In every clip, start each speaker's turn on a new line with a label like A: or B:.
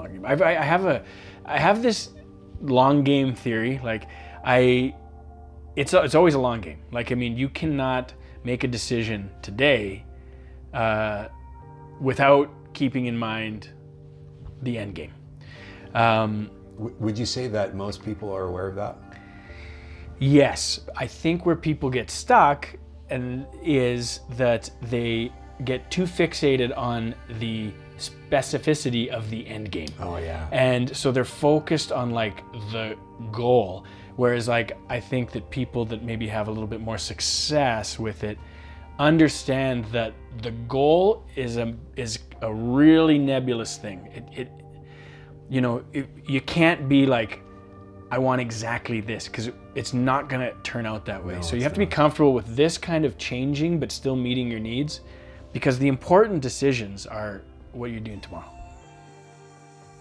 A: long game. I've, I have a, I have this long game theory. Like I, it's a, it's always a long game. Like I mean, you cannot make a decision today, uh, without keeping in mind the end game. Um,
B: W- would you say that most people are aware of that?
A: Yes, I think where people get stuck and is that they get too fixated on the specificity of the end game.
B: Oh yeah.
A: And so they're focused on like the goal. Whereas like I think that people that maybe have a little bit more success with it understand that the goal is a is a really nebulous thing. It, it you know, it, you can't be like I want exactly this because it's not going to turn out that way.
B: No,
A: so you have to be comfortable with this kind of changing but still meeting your needs because the important decisions are what are you're doing tomorrow.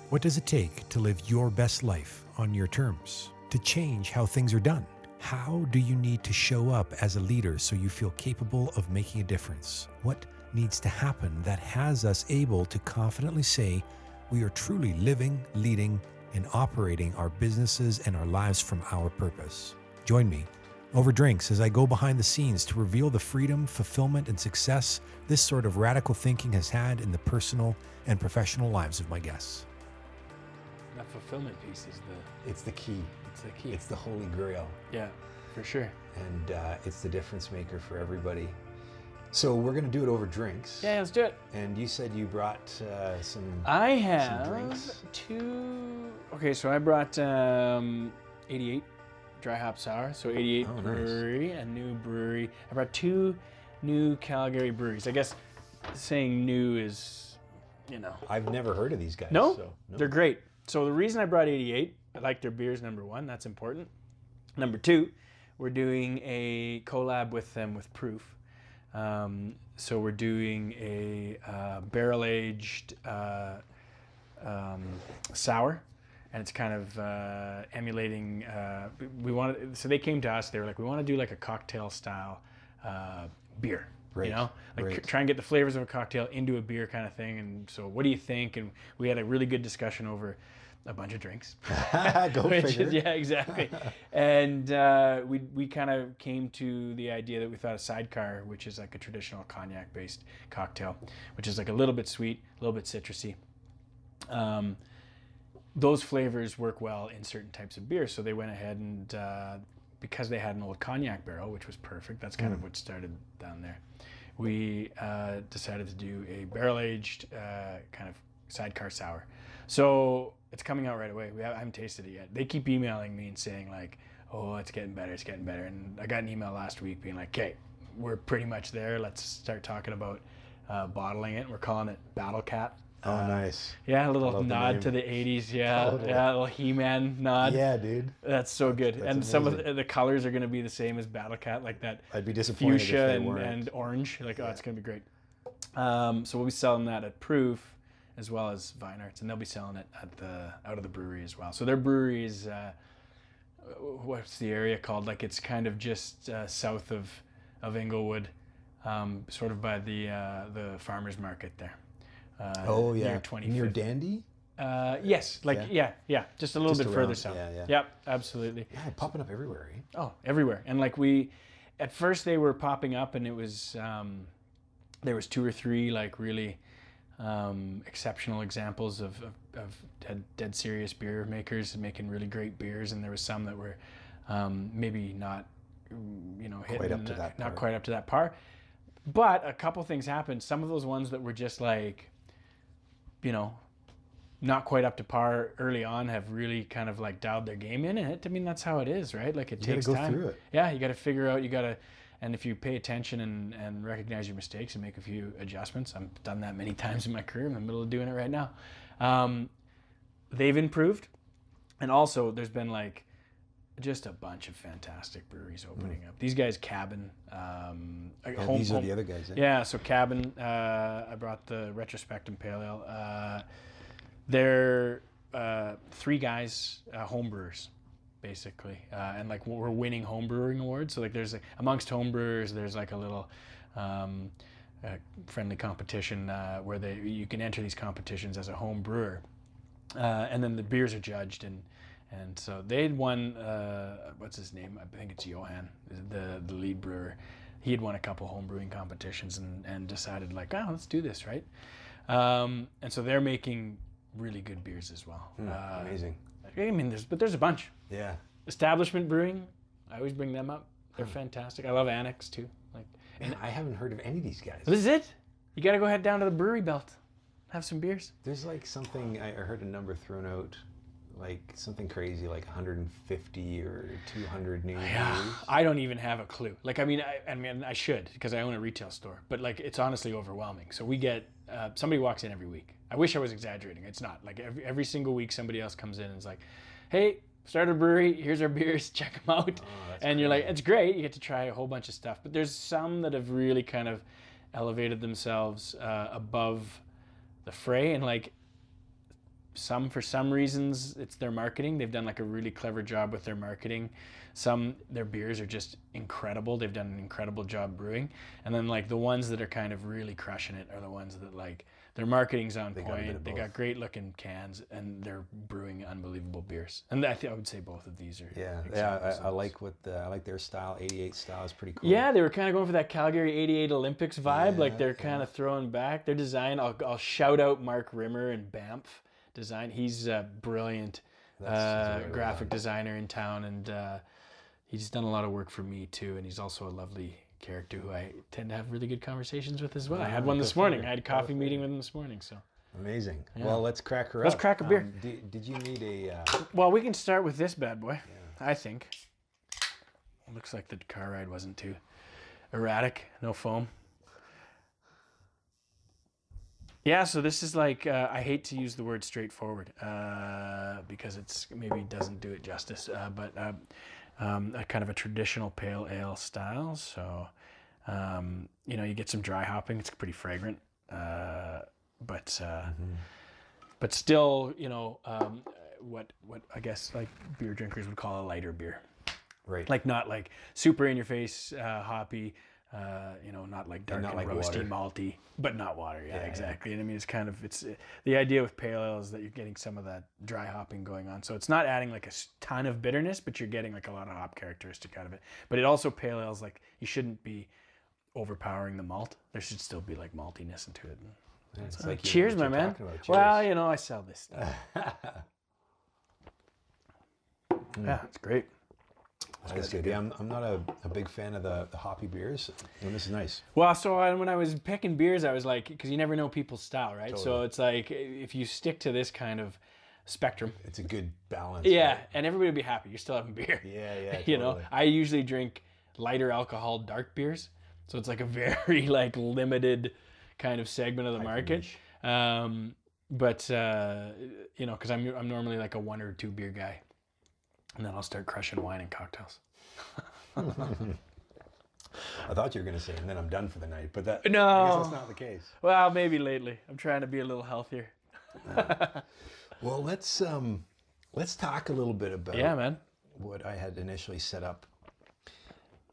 C: What does it take to live your best life on your terms? To change how things are done? How do you need to show up as a leader so you feel capable of making a difference? What needs to happen that has us able to confidently say we are truly living, leading, and operating our businesses and our lives from our purpose? Join me over drinks as I go behind the scenes to reveal the freedom, fulfillment, and success this sort of radical thinking has had in the personal and professional lives of my guests.
A: That fulfillment piece is the
B: It's the key.
A: it's the key.
B: It's the holy grail,
A: yeah, for sure.
B: and uh, it's the difference maker for everybody. So we're gonna do it over drinks.
A: Yeah, let's do it.
B: And you said you brought uh, some.
A: I have
B: drinks?
A: two. Okay, so I brought um, 88 dry hop sour. So 88
B: Oh, nice.
A: brewery, a new brewery. I brought two new Calgary breweries. I guess saying new is, you know,
B: I've never heard of these guys.
A: no,
B: so, no.
A: they're great. So the reason I brought 88, I like their beers. Number one, that's important. Number two, we're doing a collab with them with Proof. Um, so we're doing a uh, barrel aged uh, um, sour, and it's kind of uh, emulating. Uh, we wanted, so they came to us. They were like, we want to do like a cocktail style uh, beer.
B: Right,
A: You know, like
B: right.
A: try and get the flavors of a cocktail into a beer kind of thing. And so, what do you think? And we had a really good discussion over a bunch of drinks.
B: Go
A: Which
B: figure.
A: yeah, exactly. and uh, we we kind of came to the idea that we thought a sidecar, which is like a traditional cognac-based cocktail, which is like a little bit sweet, a little bit citrusy. Um, those flavors work well in certain types of beer, so they went ahead and uh, because they had an old cognac barrel, which was perfect. That's kind of what started down there. We uh, decided to do a barrel-aged uh, kind of sidecar sour. So it's coming out right away. We have, I haven't tasted it yet. They keep emailing me and saying like, "Oh, it's getting better. It's getting better." And I got an email last week being like, "Okay, we're pretty much there. Let's start talking about uh, bottling it. We're calling it Battle Cat."
B: Oh,
A: Uh,
B: nice.
A: Yeah, a little
B: love the
A: nod to the '80s. Yeah,
B: Totally.
A: yeah, a little He-Man nod.
B: Yeah, dude.
A: That's so good.
B: that's
A: and some of the, the colors are going to be the same as Battle Cat, like that
B: I'd be disappointed if
A: fuchsia
B: they
A: and, and orange. Like, oh, it's going to be great. Um, so we'll be selling that at Proof as well as Vine Arts, and they'll be selling it at the out of the brewery as well. So their brewery is uh, what's the area called? Like it's kind of just uh, south of of Inglewood, um, sort of by the uh, the farmers market there. Uh,
B: oh yeah.
A: near 25th.
B: Near Dandy.
A: Uh, yes, like
B: Yeah.
A: yeah, yeah, just a little
B: Just
A: bit further south.
B: yeah, yeah.
A: Yep, absolutely.
B: Yeah, popping up everywhere. Eh?
A: Oh, everywhere. And like we, at first they were popping up, and it was um, there was two or three like really um, exceptional examples of, of, of dead, dead serious beer makers making really great beers, and there was some that were um, maybe not you know hitting
B: up to that
A: not
B: par.
A: quite up to that par. But a couple things happened. Some of those ones that were just like, you know, not quite up to par early on have really kind of like dialed their game in and it. I mean, that's how it is, right? Like it
B: You
A: takes
B: go
A: time.
B: through it.
A: Yeah, you got to figure out. You got to, and if you pay attention and and recognize your mistakes and make a few adjustments, I've done that many times in my career. I'm in the middle of doing it right now. Um, they've improved, and also there's been like just a bunch of fantastic breweries opening up. These guys, Cabin, um,
B: Yeah,
A: home,
B: these are
A: home-
B: the other guys. Eh?
A: yeah, so Cabin, uh, I brought the Retrospectum Pale Ale. Uh, they're uh, three guys, uh, homebrewers, basically, uh, and like we're winning homebrewing awards. So like, there's like, amongst homebrewers, there's like a little um, friendly competition uh, where they you can enter these competitions as a home brewer. uh, and then the beers are judged and and so they had won uh, what's his name? I think it's Johan the the lead brewer. He had won a couple home brewing competitions and, and decided like oh let's do this right? Um, and so they're making really good beers as well. Uh,
B: Amazing.
A: I mean there's but there's a bunch.
B: Yeah.
A: establishment brewing I always bring them up. They're fantastic. I love Annex too. Like
B: Man, I haven't heard of any of these guys.
A: this is it? You got to go head down to the brewery belt. Have some beers.
B: There's like something I heard a number thrown out, like something crazy, like 150 or 200 new
A: Yeah. I don't even have a clue. Like, I mean, I, I mean, I should because I own a retail store, but like, it's honestly overwhelming. So we get uh, somebody walks in every week. I wish I was exaggerating. It's not like every every single week somebody else comes in and is like, "Hey, started a brewery. Here's our beers. Check them out."
B: Oh,
A: and you're like, "It's great. You get to try a whole bunch of stuff." But there's some that have really kind of elevated themselves uh, above the fray and like some for some reasons it's their marketing they've done like a really clever job with their marketing some their beers are just incredible they've done an incredible job brewing and then like the ones that are kind of really crushing it are the ones that like their marketing's on
B: got bit
A: point
B: of
A: they
B: both.
A: got great looking cans and they're brewing unbelievable beers and i think i would say both of these are
B: Yeah, yeah. I, I like what the, I like their style. 88 style is pretty cool.
A: Yeah, they were kind of going for that Calgary 88 Olympics vibe. like they're
B: yeah.
A: kind of throwing back their design. I'll, I'll shout out Mark Rimmer and Bamf Design. He's a brilliant uh, graphic designer in town, and uh, he's done a lot of work for me too. And he's also a lovely character who I tend to have really good conversations with as well. I had one this morning. I had a coffee meeting with him this morning. So,
B: Amazing.
A: Yeah.
B: Well, let's crack her up.
A: Let's
B: up.
A: crack a beer.
B: Um, did, did you need a? Uh,
A: well, we can start with this bad boy. I think. Looks like the car ride wasn't too erratic. No foam. Yeah, so this is like uh, I hate to use the word straightforward uh, because it's maybe doesn't do it justice, uh, but uh, um, a kind of a traditional pale ale style. So um, you know you get some dry hopping. It's pretty fragrant, uh, but uh, but still you know um, what what I guess like beer drinkers would call a lighter beer
B: right.
A: like not like super in your face uh, hoppy uh, you know not like dark
B: not
A: and
B: like
A: roasty
B: water.
A: malty but not water yeah,
B: Yeah, yeah.
A: exactly. And i mean it's kind of it's the idea with pale ale is that you're getting some of that dry hopping going on. So it's not adding like a ton of bitterness but you're getting like a lot of hop characteristic out of it. But it also pale ales like you shouldn't be overpowering the malt. There should still be like maltiness into it.
B: It's like
A: cheers my man.
B: about.
A: well you know i sell this stuff. Yeah it's great
B: That's good. Yeah, I'm, I'm not a, a big fan of the, the hoppy beers. And this is nice.
A: Well, so I, when I was picking beers, I was like, because you never know people's style, right? So it's like if you stick to this kind of spectrum,
B: It's a good balance.
A: yeah,
B: right?
A: and everybody will be happy. You're still having beer.
B: Yeah, yeah.
A: you know. I usually drink lighter alcohol dark beers, so it's like a very like limited kind of segment of the market. Um, but uh, you know, because I'm I'm normally like a one or two beer guy, and then I'll start crushing wine and cocktails.
B: I thought you were going to say, and then I'm done for the night. But that, I
A: No.
B: guess that's not the case.
A: Well, maybe lately. I'm trying to be a little healthier.
B: Well, let's um, let's talk a little bit about
A: Yeah, man.
B: what I had initially set up.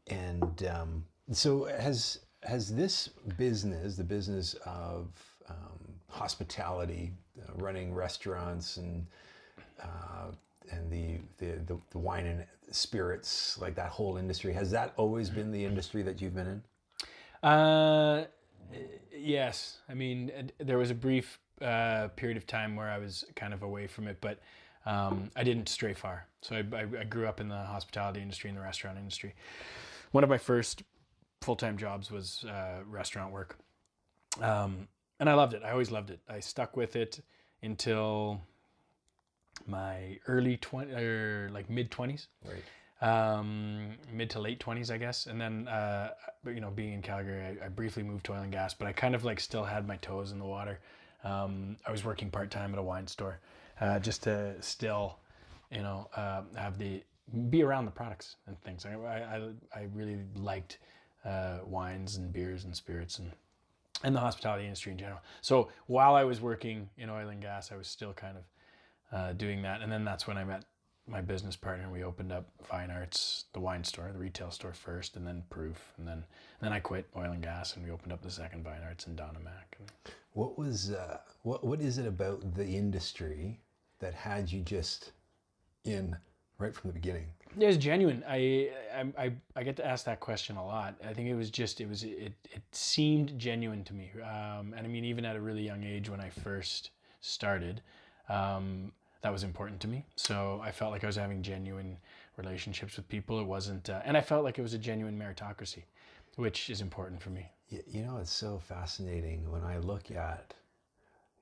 B: And um, so has has this business, the business of um, hospitality, uh, running restaurants and uh, and the, the the the wine and spirits, like that whole industry, has that always been the industry that you've been in?
A: Uh, yes. I mean, uh, there was a brief uh, period of time where I was kind of away from it, but um, I didn't stray far. So I, I, I grew up in the hospitality industry and the restaurant industry. One of my first full time jobs was uh, restaurant work. Um, and I loved it. I always loved it. I stuck with it until my early 20 or like mid 20s
B: Right.
A: um, mid to late 20s, I guess. And then, uh, but, you know, being in Calgary, I, I briefly moved to oil and gas, but I kind of like still had my toes in the water. Um, I was working part time at a wine store uh, just to still, you know, uh, have the be around the products and things. I, I, I- I really liked uh, wines and beers and spirits and and the hospitality industry in general. So while I was working in oil and gas, I was still kind of uh, doing that. And then that's when I met my business partner. We opened up Vine Arts, the wine store, the retail store first, and then Proof, and then and then I quit oil and gas, and we opened up the second Vine Arts in Donomac. And
B: What was uh, what what is it about the industry that had you just in right from the beginning?
A: It was genuine. I, I I I get to ask that question a lot. I think it was just it was it it seemed genuine to me. Um, and I mean even at a really young age when I first started, um, that was important to me. So I felt like I was having genuine relationships with people. It wasn't, uh, and I felt like it was a genuine meritocracy, which is important for me.
B: You know, it's so fascinating when I look at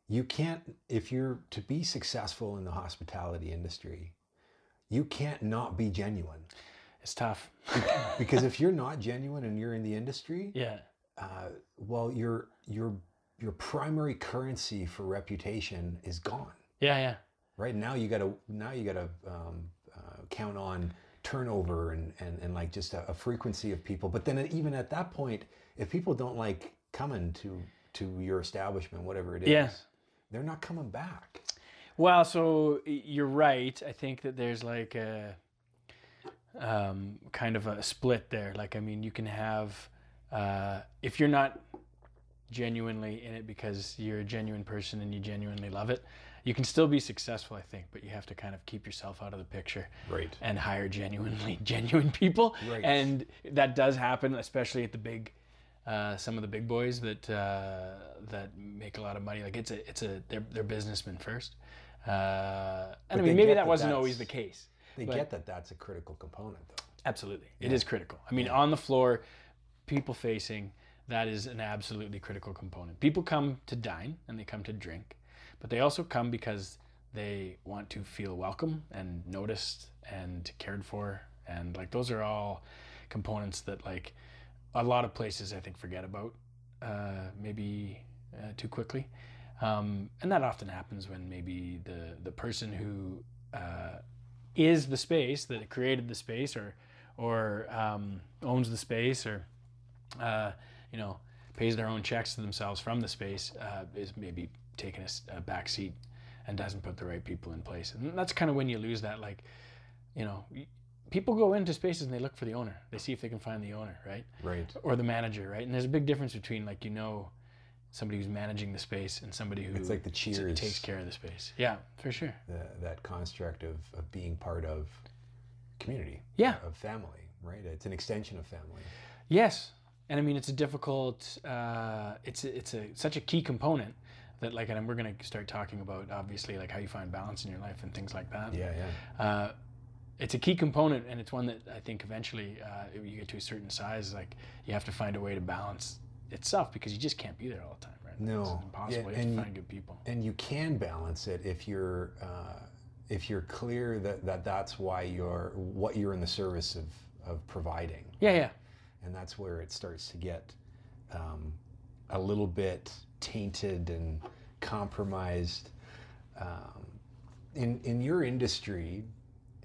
B: you can't if you're to be successful in the hospitality industry, you can't not be genuine.
A: It's tough.
B: Because if you're not genuine and you're in the industry,
A: yeah.
B: uh, well, your your your primary currency for reputation is gone.
A: Yeah. Yeah.
B: Right now, you got to now you got to um, uh, count on turnover and, and, and like just a, a frequency of people. But then even at that point, if people don't like coming to to your establishment, whatever it is,
A: Yeah.
B: they're not coming back.
A: Well, so you're right. I think that there's like a um, kind of a split there. Like, I mean, you can have uh, if you're not genuinely in it because you're a genuine person and you genuinely love it, you can still be successful. I think, but you have to kind of keep yourself out of the picture
B: Right.
A: and hire genuinely genuine people.
B: Right.
A: And that does happen, especially at the big, uh, some of the big boys that uh, that make a lot of money. Like it's a it's a they're they're businessmen first. Uh, and I mean, maybe that
B: that
A: wasn't always the case.
B: They get that that's a critical component, though.
A: Absolutely, it is critical. I mean, on the floor, people facing, that is an absolutely critical component. People come to dine and they come to drink, but they also come because they want to feel welcome and noticed and cared for, and like those are all components that like a lot of places I think forget about, uh, maybe uh, too quickly, um, and that often happens when maybe the the person who uh, is the space that created the space or or um, owns the space or uh, you know pays their own checks to themselves from the space uh, is maybe taking a back seat and doesn't put the right people in place and that's kind of when you lose that like you know people go into spaces and they look for the owner they see if they can find the owner right
B: Right.
A: or the manager right and there's a big difference between like you know somebody who's managing the space and somebody who
B: It's like the Cheers.
A: takes care of the space yeah for sure
B: The, that construct of, of being part of community.
A: Yeah.
B: Of family, right? It's an extension of family.
A: Yes, and I mean it's a difficult. Uh, it's a, it's a such a key component that like, and we're gonna start talking about obviously like how you find balance in your life and things like that.
B: Yeah, yeah.
A: Uh, it's a key component, and it's one that I think eventually, uh, you get to a certain size, like you have to find a way to balance itself because you just can't be there all the time, right?
B: No.
A: it's
B: Yeah,
A: impossible. you have
B: and-
A: to find good people.
B: and you can balance it if you're uh, if you're clear that, that that's why you're what you're in the service of, of providing
A: Yeah, yeah,
B: and that's where it starts to get um, a little bit tainted and compromised um, in in your industry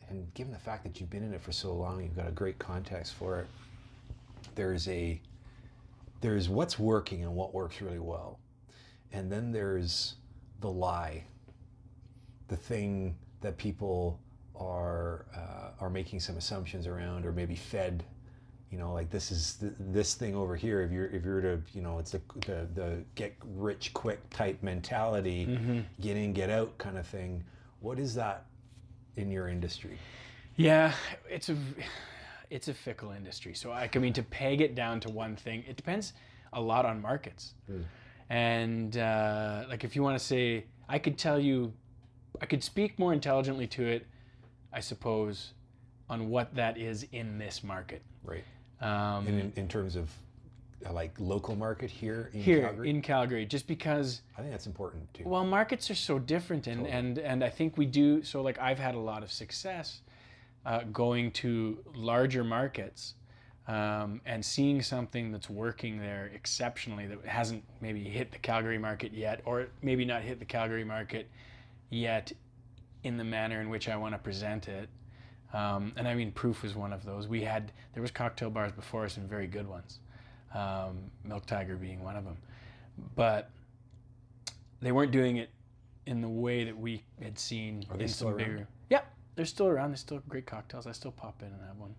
B: and given the fact that you've been in it for so long you've got a great context for it there's a there's what's working and what works really well. And then there's the lie the thing that people are uh, are making some assumptions around or maybe fed you know like this is th- this thing over here if you're if you're to you know it's the the, the get rich quick type mentality get in get out kind of thing what is that in your industry
A: Yeah, it's a it's a fickle industry. So I, I mean, to peg it down to one thing, it depends a lot on markets. And uh, like, if you want to say, I could tell you, I could speak more intelligently to it, I suppose, on what that is in this market.
B: right
A: Um,
B: and in, in terms of uh, like local market here in
A: here
B: Calgary
A: in Calgary, just because
B: I think that's important too
A: Well, markets are so different, and and and I think we do. So, like, I've had a lot of success uh, going to larger markets um, and seeing something that's working there exceptionally that hasn't maybe hit the Calgary market yet, or maybe not hit the Calgary market yet in the manner in which I want to present it. Um, and I mean, Proof was one of those. We had there was cocktail bars before us and very good ones, um, Milk Tiger being one of them, but they weren't doing it in the way that we had seen
B: Are they
A: in
B: still
A: some
B: around?
A: bigger. Yeah, they're still around. They're still great cocktails. I still pop in and have one,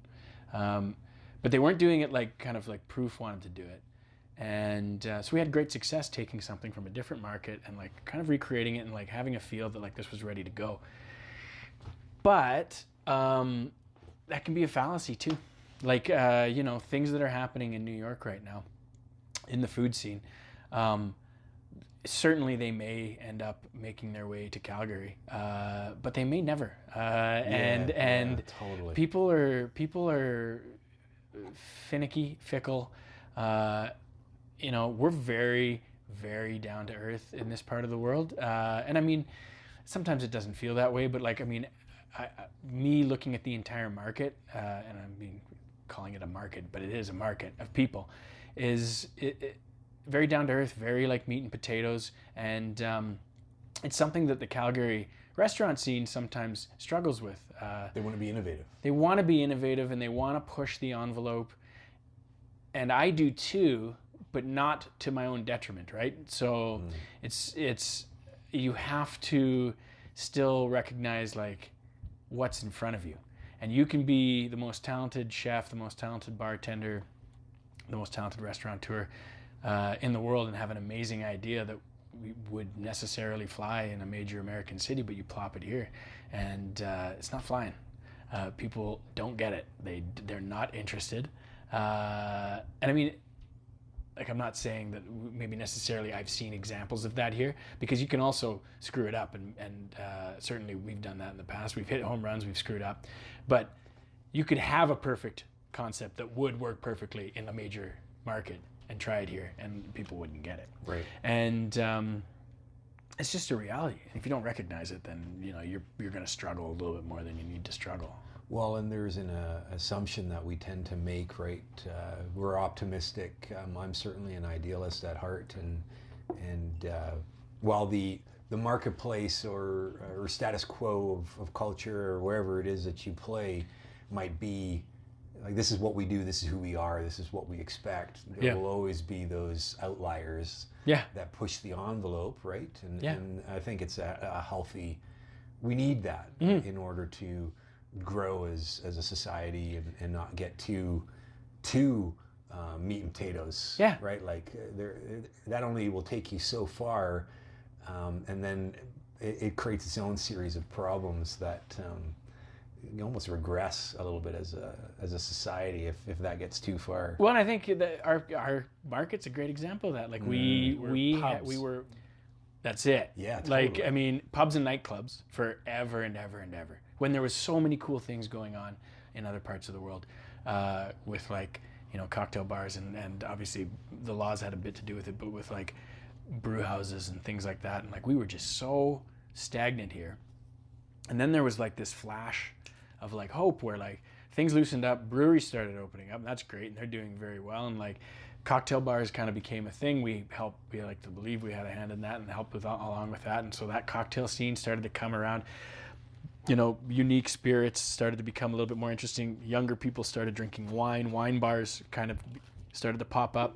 A: um, but they weren't doing it like kind of like Proof wanted to do it, and uh, so we had great success taking something from a different market and like kind of recreating it and like having a feel that like this was ready to go but um, that can be a fallacy too like uh, you know things that are happening in new york right now in the food scene um, certainly they may end up making their way to calgary uh, but they may never uh, and
B: Yeah,
A: and
B: yeah, totally.
A: people are people are finicky, fickle. Uh, you know, we're very, very down to earth in this part of the world. Uh, and I mean, sometimes it doesn't feel that way, but like, I mean, I, me looking at the entire market, uh, and I mean, calling it a market, but it is a market of people, is it, it, very down to earth, very like meat and potatoes. And um, it's something that the Calgary restaurant scene sometimes struggles with. Uh,
B: They want to be innovative.
A: they want to be innovative and they want to push the envelope and i do too but not to my own detriment right so it's it's you have to still recognize like what's in front of you and you can be the most talented chef the most talented bartender the most talented restaurateur uh, in the world and have an amazing idea that would necessarily fly in a major American city, but you plop it here, and uh, it's not flying. Uh, people don't get it. They they're not interested. Uh, and I mean, like I'm not saying that maybe necessarily I've seen examples of that here because you can also screw it up, and and uh, certainly we've done that in the past. We've hit home runs, we've screwed up, but you could have a perfect concept that would work perfectly in a major market and try it here, and people wouldn't get it.
B: Right.
A: And um, it's just a reality. If you don't recognize it, then you know you're you're going to struggle a little bit more than you need to struggle.
B: Well, and there's an uh, assumption that we tend to make, right? Uh, we're optimistic. Um, I'm certainly an idealist at heart, and and uh, while the the marketplace or or status quo of, of culture or wherever it is that you play might be like this is what we do, this is who we are, this is what we expect. There
A: Yeah.
B: will always be those outliers
A: Yeah.
B: that push the envelope, right? And,
A: Yeah.
B: and I think it's a, a healthy. We need that
A: Mm-hmm.
B: in order to grow as as a society and, and not get too too uh, meat and potatoes.
A: Yeah.
B: Right. Like uh, there, that only will take you so far, um, and then it, it creates its own series of problems that. Um, you almost regress a little bit as a as a society if, if that gets too far.
A: Well, and I think that our our market's a great example of that. Like we
B: We're
A: we ha- we were. That's it.
B: Yeah,
A: Like. I mean, pubs and nightclubs forever and ever and ever. When there was so many cool things going on in other parts of the world, uh, with like you know cocktail bars and and obviously the laws had a bit to do with it, but with like brew houses and things like that, and like we were just so stagnant here. And then there was like this flash of like hope where like things loosened up, breweries started opening up, and that's great, and they're doing very well. And like cocktail bars kind of became a thing. We helped, we like to believe we had a hand in that and helped with along with that. And so that cocktail scene started to come around. You know, unique spirits started to become a little bit more interesting. Younger people started drinking wine. Wine bars kind of started to pop up,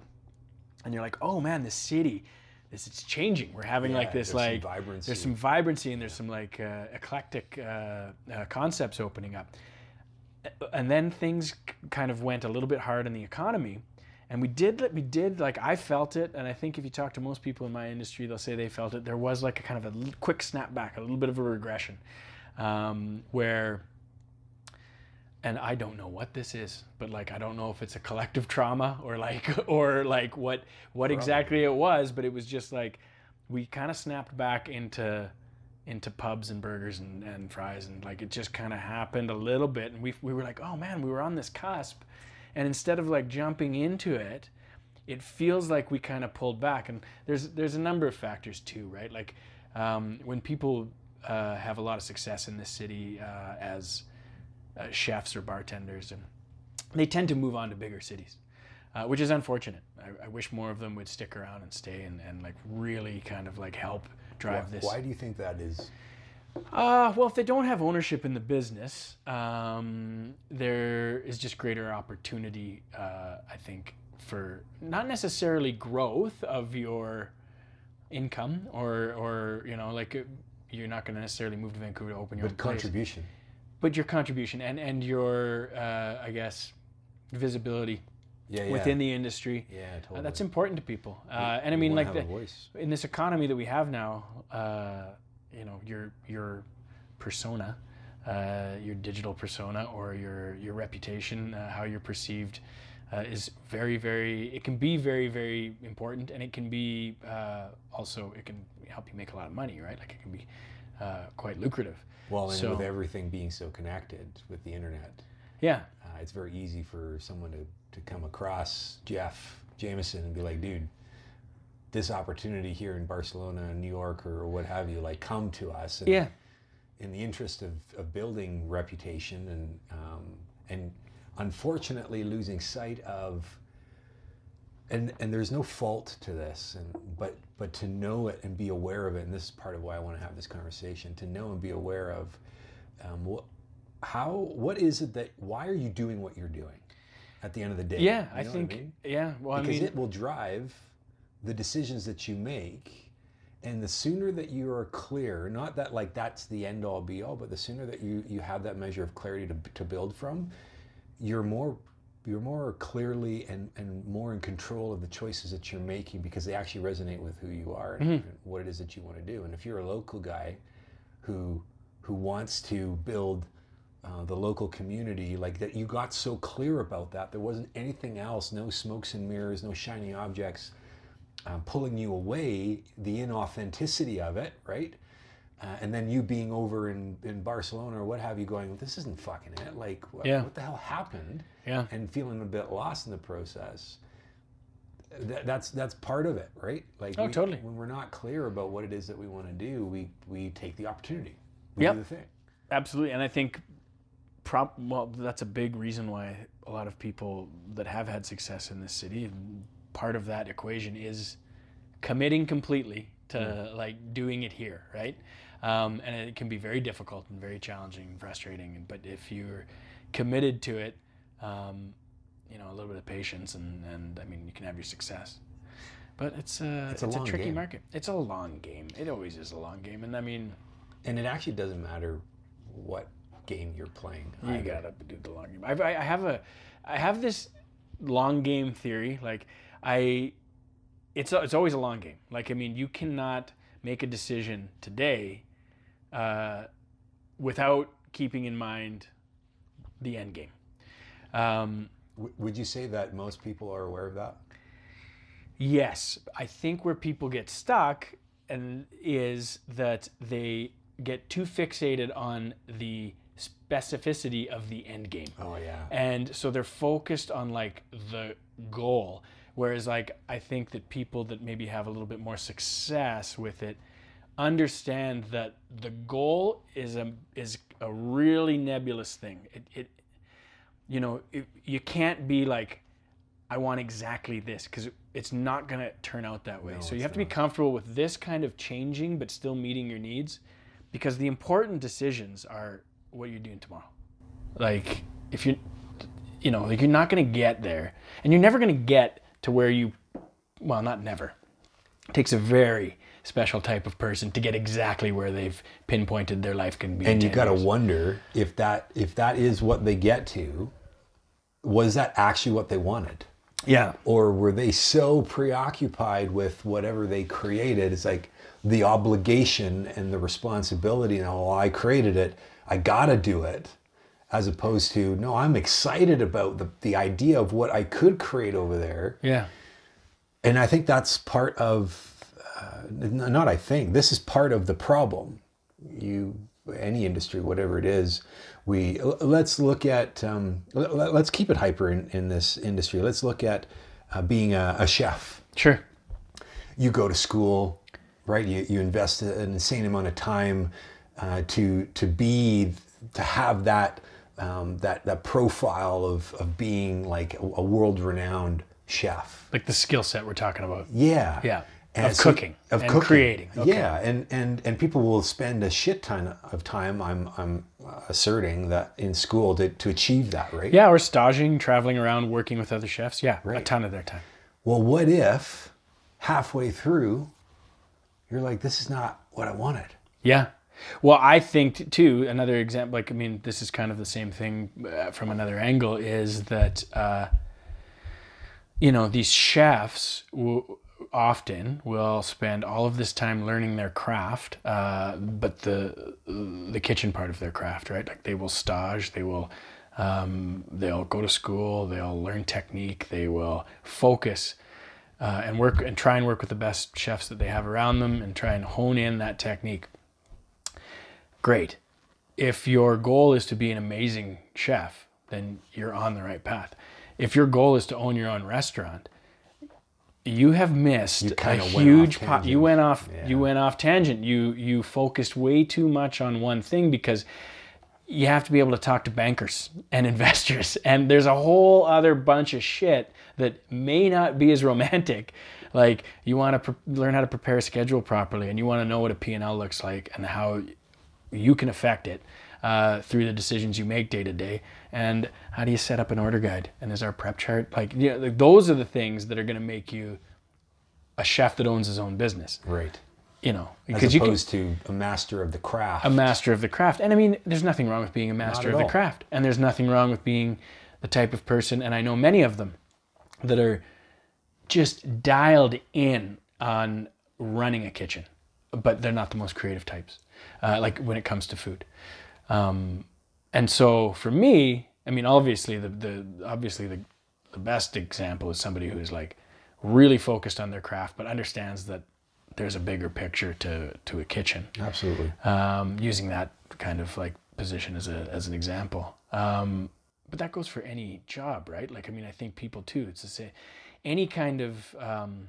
A: and you're like, oh man, this city, this it's changing. We're having like this
B: some
A: like
B: vibrancy.
A: there's some vibrancy and there's some like uh, eclectic uh, uh, concepts opening up. And then things kind of went a little bit hard in the economy, and we did we did like I felt it, and I think if you talk to most people in my industry, they'll say they felt it. There was like a kind of a quick snapback, a little bit of a regression, um, where. And I don't know what this is, but like I don't know if it's a collective trauma or like or like what what exactly it was, but it was just like we kind of snapped back into into pubs and burgers and, and fries and like it just kind of happened a little bit and we, we were like oh man we were on this cusp and instead of like jumping into it it feels like we kind of pulled back and there's there's a number of factors too right like um, when people uh, have a lot of success in this city uh, as uh, chefs or bartenders and they tend to move on to bigger cities uh, which is unfortunate I, I wish more of them would stick around and stay and, and like really kind of like help drive
B: why,
A: this
B: why do you think that is?
A: uh, well, if they don't have ownership in the business, um, there is just greater opportunity, uh, I think, for not necessarily growth of your income or, or you know, like you're not going to necessarily move to Vancouver to open your own
B: But
A: place,
B: contribution.
A: but your contribution and, and your, uh, I guess, visibility
B: Yeah, yeah.
A: within the industry.
B: Yeah,
A: Uh,
B: totally.
A: that's important to people. Uh, and I mean, like the,
B: voice.
A: in this economy that we have now, uh, you know, your your persona, uh, your digital persona, or your your reputation, uh, how you're perceived, uh, is very very. It can be very very important, and it can be uh, also it can help you make a lot of money, right? Like it can be uh, quite lucrative.
B: Well, and
A: So-
B: with everything being so connected with the internet,
A: Yeah,
B: uh, it's very easy for someone to, to come across Jeff Jamieson and be like, dude, this opportunity here in Barcelona, New York, or what have you, like, come to us. And
A: yeah,
B: In the interest of, of building reputation and um, and unfortunately losing sight of and and there's no fault to this and but but to know it and be aware of it and this is part of why I want to have this conversation to know and be aware of um, what how what is it that why are you doing what you're doing at the end of the day
A: yeah.
B: You
A: I
B: know what
A: think
B: mean?
A: yeah. Well,
B: because
A: I mean,
B: it will drive the decisions that you make and the sooner that you are clear not that like that's the end all be all but the sooner that you you have that measure of clarity to, to build from you're more you're more clearly and, and more in control of the choices that you're making because they actually resonate with who you are and, and what it is that you want to do. And if you're a local guy who who wants to build uh, the local community like that you got so clear about that there wasn't anything else no smokes and mirrors no shiny objects um, pulling you away the inauthenticity of it right uh, and then you being over in, in barcelona or what have you going this isn't fucking it like what,
A: Yeah.
B: what the hell happened
A: yeah.
B: and feeling a bit lost in the process that, that's that's part of it right like
A: Oh,
B: we-
A: totally.
B: when we're not clear about what it is that we want to do we we take the opportunity we
A: Yep.
B: do the thing
A: Absolutely, and I think, prop well, that's a big reason why a lot of people that have had success in this city, part of that equation is committing completely to like doing it here, right? Um, and it can be very difficult and very challenging and frustrating. But if you're committed to it, um, you know, a little bit of patience, and and I mean, you can have your success. But it's a
B: It's
A: it's
B: a
A: a, tricky
B: game.
A: market. It's a long game. It always is a long game, and I mean,
B: and it actually doesn't matter what game you're playing
A: You
B: either.
A: gotta do the long game. I've, I I have a, I have this long game theory. Like I, it's a- it's always a long game. Like I mean, you cannot make a decision today, uh, without keeping in mind the end game. Um,
B: would you say that most people are aware of that
A: Yes, I think where people get stuck and is that they get too fixated on the specificity of the end game.
B: oh yeah
A: And so they're focused on like the goal. Whereas like I think that people that maybe have a little bit more success with it understand that the goal is a is a really nebulous thing. It, it you know, it, you can't be like I want exactly this because it's not going to turn out that way.
B: No,
A: so you have to be comfortable with this kind of changing but still meeting your needs because the important decisions are what you're doing tomorrow. Like if you you know, like you're not going to get there and you're never going to get to where you well, not never. It takes a very special type of person to get exactly where they've pinpointed their life can be.
B: and you got to wonder if that if that is what they get to was that actually what they wanted
A: Yeah.
B: or were they so preoccupied with whatever they created it's like the obligation and the responsibility now well, i created it i gotta do it as opposed to no i'm excited about the, the idea of what i could create over there
A: Yeah.
B: and I think that's part of, uh, not I think, this is part of the problem. You, any industry, whatever it is, we, let's look at, um, l- l- let's keep it hyper in, in this industry. Let's look at uh, being a, a chef.
A: Sure.
B: You go to school, right? You, you invest an insane amount of time uh, to, to be, to have that, um, that, that profile of, of being like a, a world renowned chef.
A: Like the skill set we're talking about.
B: Yeah.
A: Yeah.
B: And
A: Of cooking
B: of
A: and
B: cooking.
A: creating. Okay.
B: Yeah, and, and and people will spend a shit ton of time. I'm I'm asserting that in school to, to achieve that, right?
A: Yeah, or staging, traveling around, working with other chefs. Yeah,
B: right.
A: a ton of their time.
B: Well, what if halfway through you're like, this is not what I wanted?
A: Yeah. Well, I think too. Another example, like I mean, this is kind of the same thing uh, from another angle, is that uh, you know, these chefs w- often will spend all of this time learning their craft, uh, but the the kitchen part of their craft, right? Like they will stage, they will um, they'll go to school, they'll learn technique, they will focus uh, and work and try and work with the best chefs that they have around them and try and hone in that technique. Great. If your goal is to be an amazing chef, then you're on the right path. If your goal is to own your own restaurant, you have missed
B: You
A: a
B: kinda went off
A: huge po- you went off
B: Yeah.
A: you went off tangent. You you focused way too much on one thing because you have to be able to talk to bankers and investors and there's a whole other bunch of shit that may not be as romantic. Like you want to pre- learn how to prepare a schedule properly and you want to know what a p&l looks like and how you can affect it uh, through the decisions you make day to day and how do you set up an order guide and is our prep chart like you know, like those are the things that are going to make you a chef that owns his own business
B: Right.
A: you know
B: As
A: because you can
B: opposed to a master of the craft.
A: a master of the craft. And I mean, there's nothing wrong with being a master of the
B: all.
A: craft. And there's nothing wrong with being the type of person, and I know many of them that are just dialed in on running a kitchen, but they're not the most creative types, uh, like when it comes to food. Um, and so for me, I mean, obviously the, the obviously the, the best example is somebody who's like really focused on their craft, but understands that there's a bigger picture to, to a kitchen
B: Absolutely.
A: um, using that kind of like position as a as an example. Um, but that goes for any job, right? Like I mean, I think people too. It's to say any kind of um,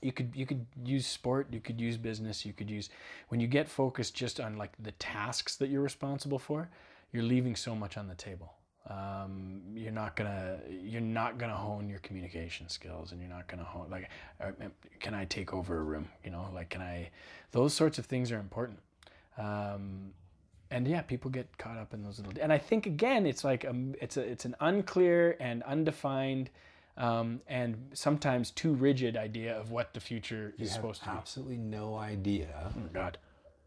A: you could you could use sport, you could use business, you could use when you get focused just on like the tasks that you're responsible for, you're leaving so much on the table. Um, you're not gonna you're not gonna hone your communication skills, and you're not gonna hone like uh, can I take over a room? You know, like can I? Those sorts of things are important. Um, and yeah, people get caught up in those little. And I think again, it's like um, it's a it's an unclear and undefined, um, and sometimes too rigid idea of what the future is
B: You have
A: supposed to be.
B: absolutely no idea
A: Oh God.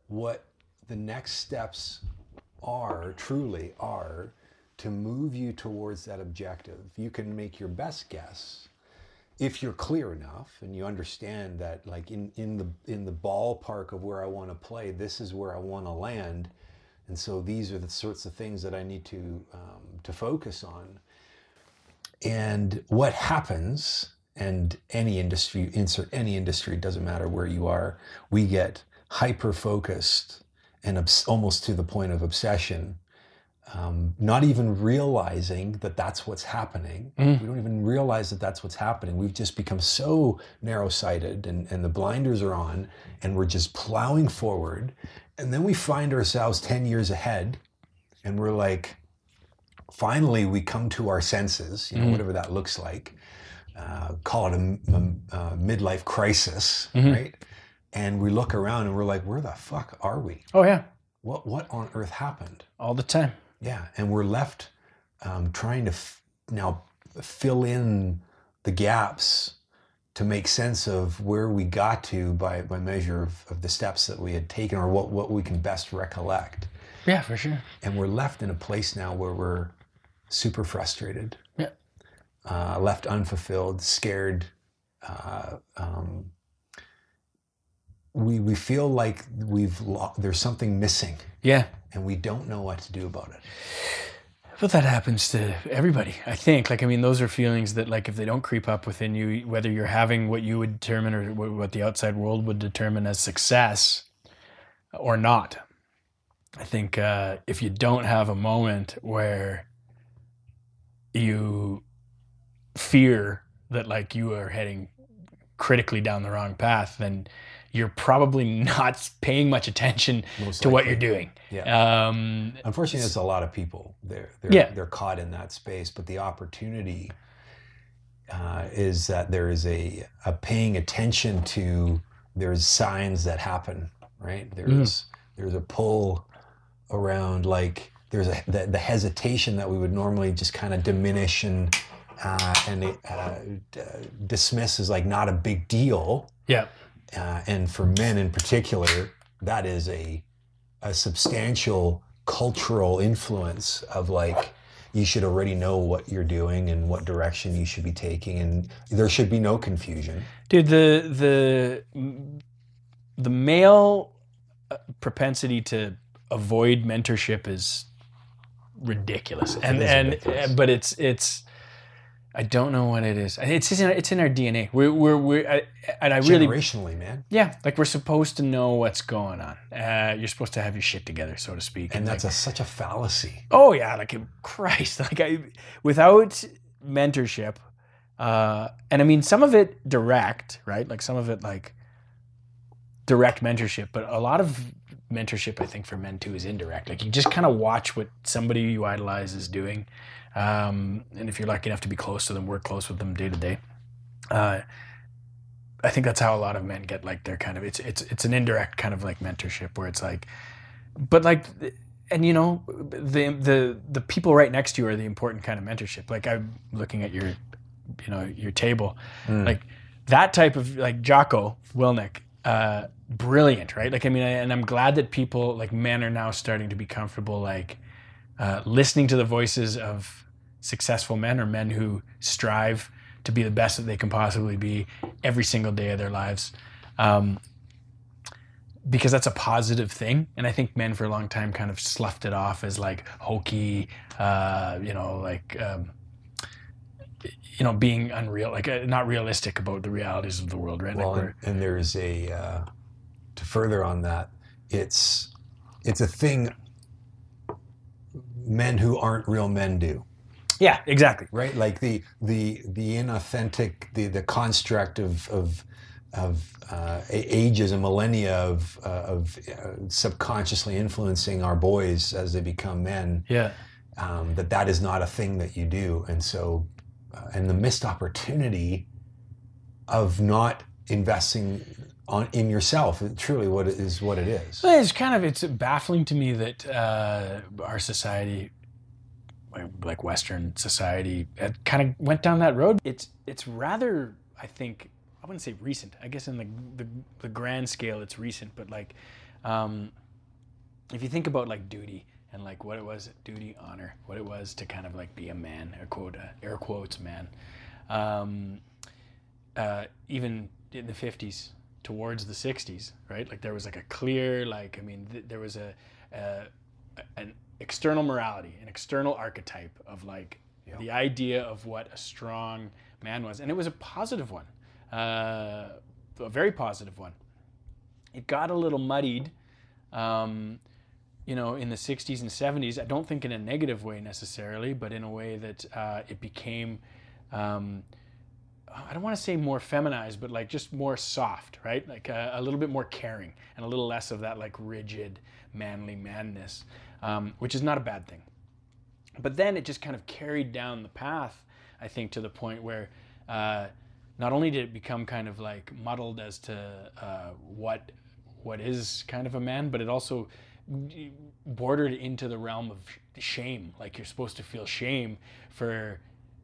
B: what the next steps are, truly are, to move you towards that objective. You can make your best guess if you're clear enough and you understand that like in, in the in the ballpark of where I want to play, this is where I want to land. And so these are the sorts of things that I need to um, to focus on. And what happens, and any industry, insert any industry, doesn't matter where you are, we get hyper focused and obs- almost to the point of obsession, um, not even realizing that that's what's happening. We don't even realize that that's what's happening. We've just become so narrow sighted and, and the blinders are on and we're just plowing forward. And then we find ourselves 10 years ahead and we're like, finally we come to our senses, you know, whatever that looks like. Uh, call it a uh, midlife crisis, right? And we look around and we're like, where the fuck are we?
A: Oh yeah,
B: What what on earth happened?
A: all the time.
B: Yeah, and we're left um, trying to f- now fill in the gaps to make sense of where we got to by, by measure of, of the steps that we had taken or what, what we can best recollect.
A: Yeah, for sure.
B: And we're left in a place now where we're super frustrated,
A: Yeah.
B: uh, left unfulfilled, scared. Uh, um, we, we feel like we've lo- there's something missing
A: Yeah.
B: and we don't know what to do about it.
A: But that happens to everybody, I think. Like, I mean, those are feelings that, like, if they don't creep up within you, whether you're having what you would determine or what the outside world would determine as success or not, I think uh, if you don't have a moment where you fear that, like, you are heading critically down the wrong path, then you're probably not paying much attention
B: Most
A: to what you're doing.
B: Yeah.
A: Um,
B: Unfortunately, there's a lot of people there. They're,
A: Yeah.
B: they're caught in that space, but the opportunity uh, is that there is a, a paying attention to there's signs that happen, right? There's there's a pull around like there's a the, the hesitation that we would normally just kind of diminish and uh, and uh, d- dismiss as like not a big deal
A: yeah.
B: uh, and for men in particular, that is a a substantial cultural influence of like you should already know what you're doing and what direction you should be taking, and there should be no confusion.
A: Dude, the the the male uh, propensity to avoid mentorship is ridiculous, and and
B: ridiculous.
A: but it's it's. I don't know what it is. It's in our, it's in our DNA. We're we're, we're I, and I really
B: Generationally, man,
A: yeah, like we're supposed to know what's going on. Uh, you're supposed to have your shit together, so to speak.
B: and
A: like,
B: that's a, such a fallacy.
A: Oh yeah, like Christ, like I without mentorship, uh, and I mean some of it direct, right? Like some of it like direct mentorship, but a lot of mentorship I think for men too is indirect. Like you just kind of watch what somebody you idolize is doing, um, and if you're lucky enough to be close to them, work close with them day to day. Uh, I think that's how a lot of men get like their kind of it's it's it's an indirect kind of like mentorship where it's like, but like and you know the the the people right next to you are the important kind of mentorship like i'm looking at your you know your table
B: Mm.
A: like that type of like Jocko Willink uh brilliant right like i mean I, and i'm glad that people like men are now starting to be comfortable like uh, listening to the voices of successful men or men who strive to be the best that they can possibly be every single day of their lives um, because that's a positive thing. And I think men for a long time kind of sloughed it off as like hokey, uh, you know, like, um, you know, being unreal, like uh, not realistic about the realities of the world, right?
B: Well,
A: like
B: and, and there's a uh, further on that, it's it's a thing men who aren't real men do,
A: yeah, exactly.
B: right? Like the the the inauthentic, the the construct of of of uh, ages and millennia of uh, of uh, subconsciously influencing our boys as they become men.
A: Yeah.
B: Um, that that is not a thing that you do, and so uh, and the missed opportunity of not investing on in yourself truly what it is what it is
A: It's kind of it's baffling to me that uh, our society, like- like Western society, kind of went down that road. It's it's rather, I think, I wouldn't say recent. I guess in the the, the grand scale, it's recent. But like, um, if you think about like duty and like what it was, duty, honor, what it was to kind of like be a man a quote, uh, air quotes, man. Um, uh, even in the 50s towards the 60s right? Like there was like a clear like i mean th- there was a, an external morality an external archetype of like
B: Yeah.
A: the idea of what a strong man was. And it was a positive one uh, a very positive one. It got a little muddied um, you know in the 60s and 70s i don't think in a negative way necessarily but in a way that uh, it became um, I don't want to say more feminized, but like just more soft, right? Like a, a little bit more caring and a little less of that like rigid, manly manness, um, which is not a bad thing. But then it just kind of carried down the path, I think, to the point where uh, not only did it become kind of like muddled as to uh, what what is kind of a man, but it also bordered into the realm of shame. Like you're supposed to feel shame for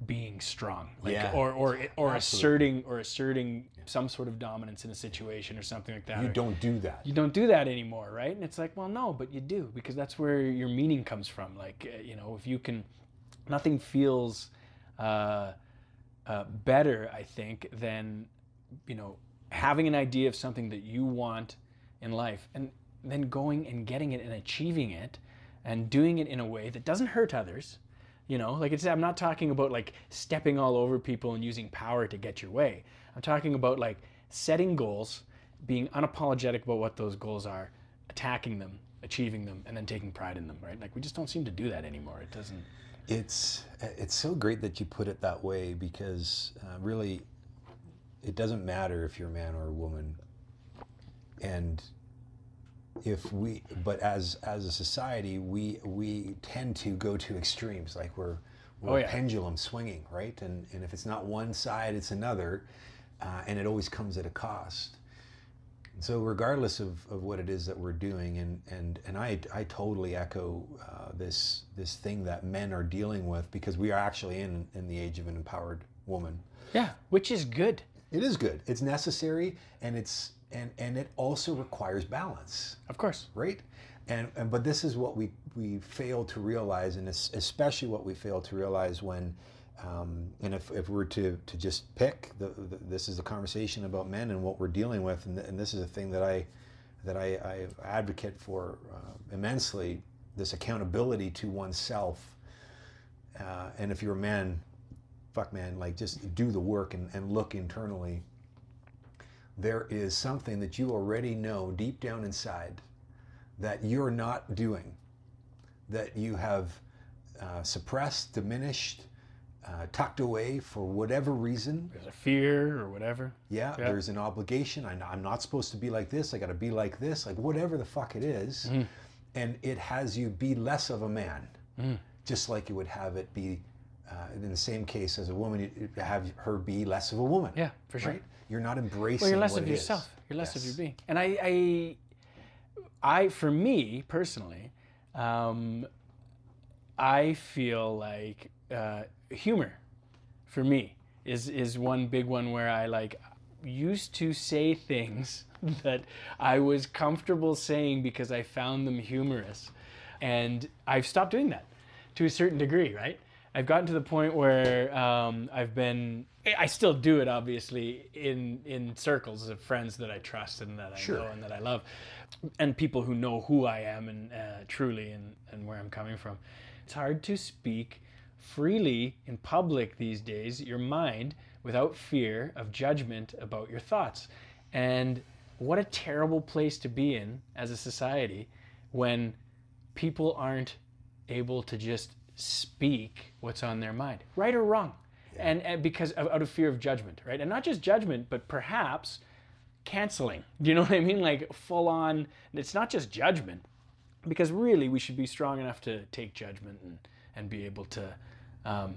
A: being strong, like
B: Yeah.
A: or or or
B: Absolutely.
A: asserting or asserting some sort of dominance in a situation or something like that.
B: you
A: or-
B: don't do that
A: you don't do that anymore, right? And it's like, well, no, but you do because that's where your meaning comes from. Like, uh, you know, if you can, nothing feels uh, uh, better, I think, than you know having an idea of something that you want in life, and then going and getting it and achieving it, and doing it in a way that doesn't hurt others. You know, like it's, I'm not talking about like stepping all over people and using power to get your way. I'm talking about like setting goals, being unapologetic about what those goals are, attacking them, achieving them, and then taking pride in them, right? Like we just don't seem to do that anymore. It doesn't.
B: it's it's so great that you put it that way because uh, really it doesn't matter if you're a man or a woman and if we but as as a society we we tend to go to extremes like we're we're
A: Oh,
B: a
A: yeah.
B: pendulum swinging right and and if it's not one side it's another uh, and it always comes at a cost so regardless of, of what it is that we're doing and and and I I totally echo uh, this this thing that men are dealing with because we are actually in in the age of an empowered woman
A: Yeah, which is good.
B: it is good it's necessary and it's and and it also requires balance
A: Of course.
B: right and, and but this is what we we fail to realize, and es- especially what we fail to realize when, um, and if, if we're to, to just pick, the, the, this is a conversation about men and what we're dealing with, and, and this is a thing that I that I, I advocate for uh, immensely. This accountability to oneself, uh, and if you're a man, fuck man, like just do the work and, and look internally. There is something that you already know deep down inside that you're not doing, that you have uh, suppressed, diminished, uh, tucked away for whatever reason.
A: There's a fear or whatever.
B: Yeah,
A: Yeah.
B: there's an obligation. I, I'm not supposed to be like this. I got to be like this, like whatever the fuck it is.
A: Mm-hmm.
B: And it has you be less of a man,
A: Mm.
B: just like you would have it be, uh, in the same case as a woman, it have her be less of a woman.
A: Yeah, for sure.
B: Right? You're not embracing.
A: Well, you're less of
B: it is.
A: yourself. You're less of your being. And I, I, I, for me personally, um, I feel like uh, humor, for me, is is one big one where I like used to say things that I was comfortable saying because I found them humorous, and I've stopped doing that to a certain degree, right? I've gotten to the point where um, I've been. I still do it, obviously, in in circles of friends that I trust and that I
B: Sure.
A: know and that I love, and people who know who I am and uh, truly and and where I'm coming from. It's hard to speak freely in public these days, your mind, without fear of judgment about your thoughts. And what a terrible place to be in as a society when people aren't able to just speak what's on their mind, right or wrong. And, and because of, out of fear of judgment, right? And not just judgment, but perhaps canceling. Do you know what I mean? Like full on, it's not just judgment, because really we should be strong enough to take judgment and, and be able to, um,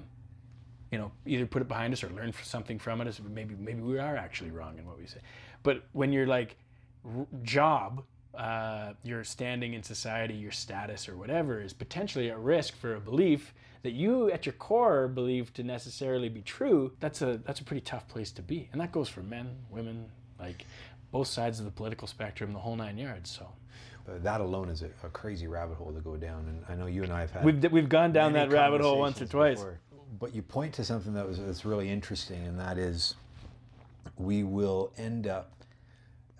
A: you know, either put it behind us or learn something from it. Maybe maybe we are actually wrong in what we say. But when you're like r- job, uh, your standing in society, your status or whatever is potentially at risk for a belief that you at your core believe to necessarily be true. That's a that's a pretty tough place to be, and that goes for men, women, like both sides of the political spectrum, the whole nine yards. So
B: But that alone is a, a crazy rabbit hole to go down. And I know you and I have had
A: we've we've gone down that rabbit hole once or twice.
B: before. But you point to something that was that's really interesting, and that is we will end up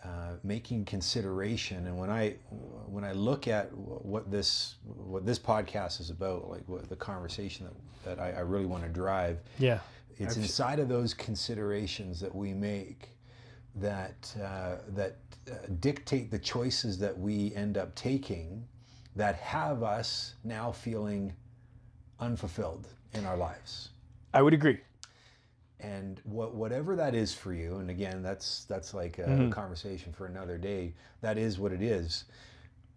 B: uh, making consideration. And when I when I look at what this what this podcast is about, like what the conversation that, that I, I really want to drive,
A: Yeah.
B: it's inside of those considerations that we make that uh, that uh, dictate the choices that we end up taking that have us now feeling unfulfilled in our lives
A: I would agree.
B: And what, whatever that is for you and again that's that's like a conversation for another day that is what it is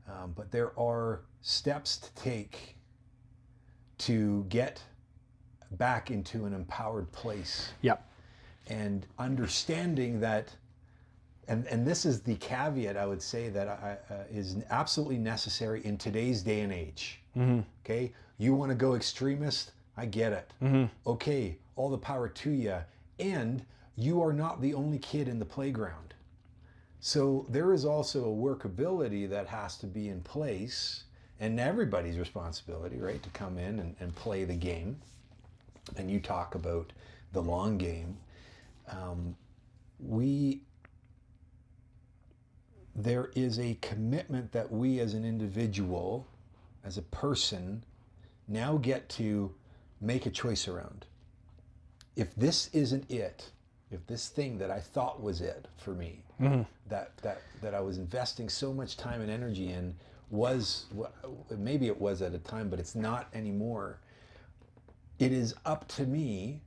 B: um, but there are steps to take to get back into an empowered place
A: Yep.
B: and understanding that and, and this is the caveat I would say that I, uh, is absolutely necessary in today's day and age. Okay, you want to go extremist? I get it. Okay, all the power to you. And you are not the only kid in the playground. So there is also a workability that has to be in place, and everybody's responsibility, right, to come in and, and play the game. And you talk about the long game. Um, we there is a commitment that we as an individual, as a person, now get to make a choice around. If this isn't it, if this thing that I thought was it for me, that that that I was investing so much time and energy in was maybe it was at a time, but it's not anymore. It is up to me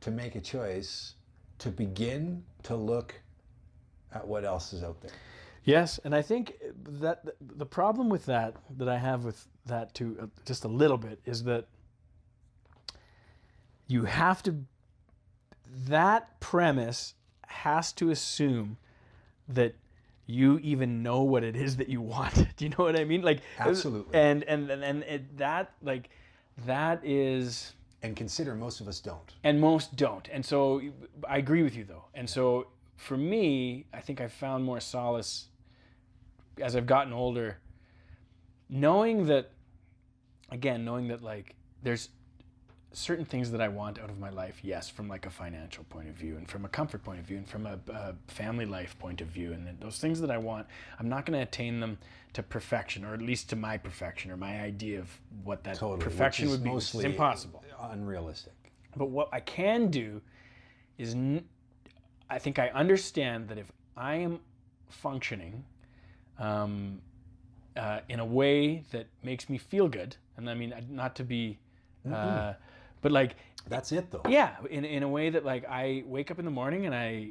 B: to make a choice to begin to look at what else is out there.
A: Yes, and I think that the problem with that that I have with that too, uh, just a little bit, is that you have to. That premise has to assume that you even know what it is that you want. Do you know what I mean? Like
B: Absolutely.
A: And and and, and it, that like that is
B: And consider most of us don't.
A: and most don't. And so I agree with you though. And so for me, I think I've found more solace as I've gotten older, knowing that again, knowing that like there's certain things that I want out of my life, yes, from like a financial point of view and from a comfort point of view and from a, a family life point of view. And those things that I want, I'm not going to attain them to perfection or at least to my perfection or my idea of what that
B: Totally,
A: perfection would be. It's
B: mostly
A: impossible.
B: Unrealistic.
A: But what I can do is, n- I think I understand that if I am functioning um, uh, in a way that makes me feel good, and I mean, not to be, uh, but like,
B: That's it, though.
A: yeah, in, in a way that like I wake up in the morning and I,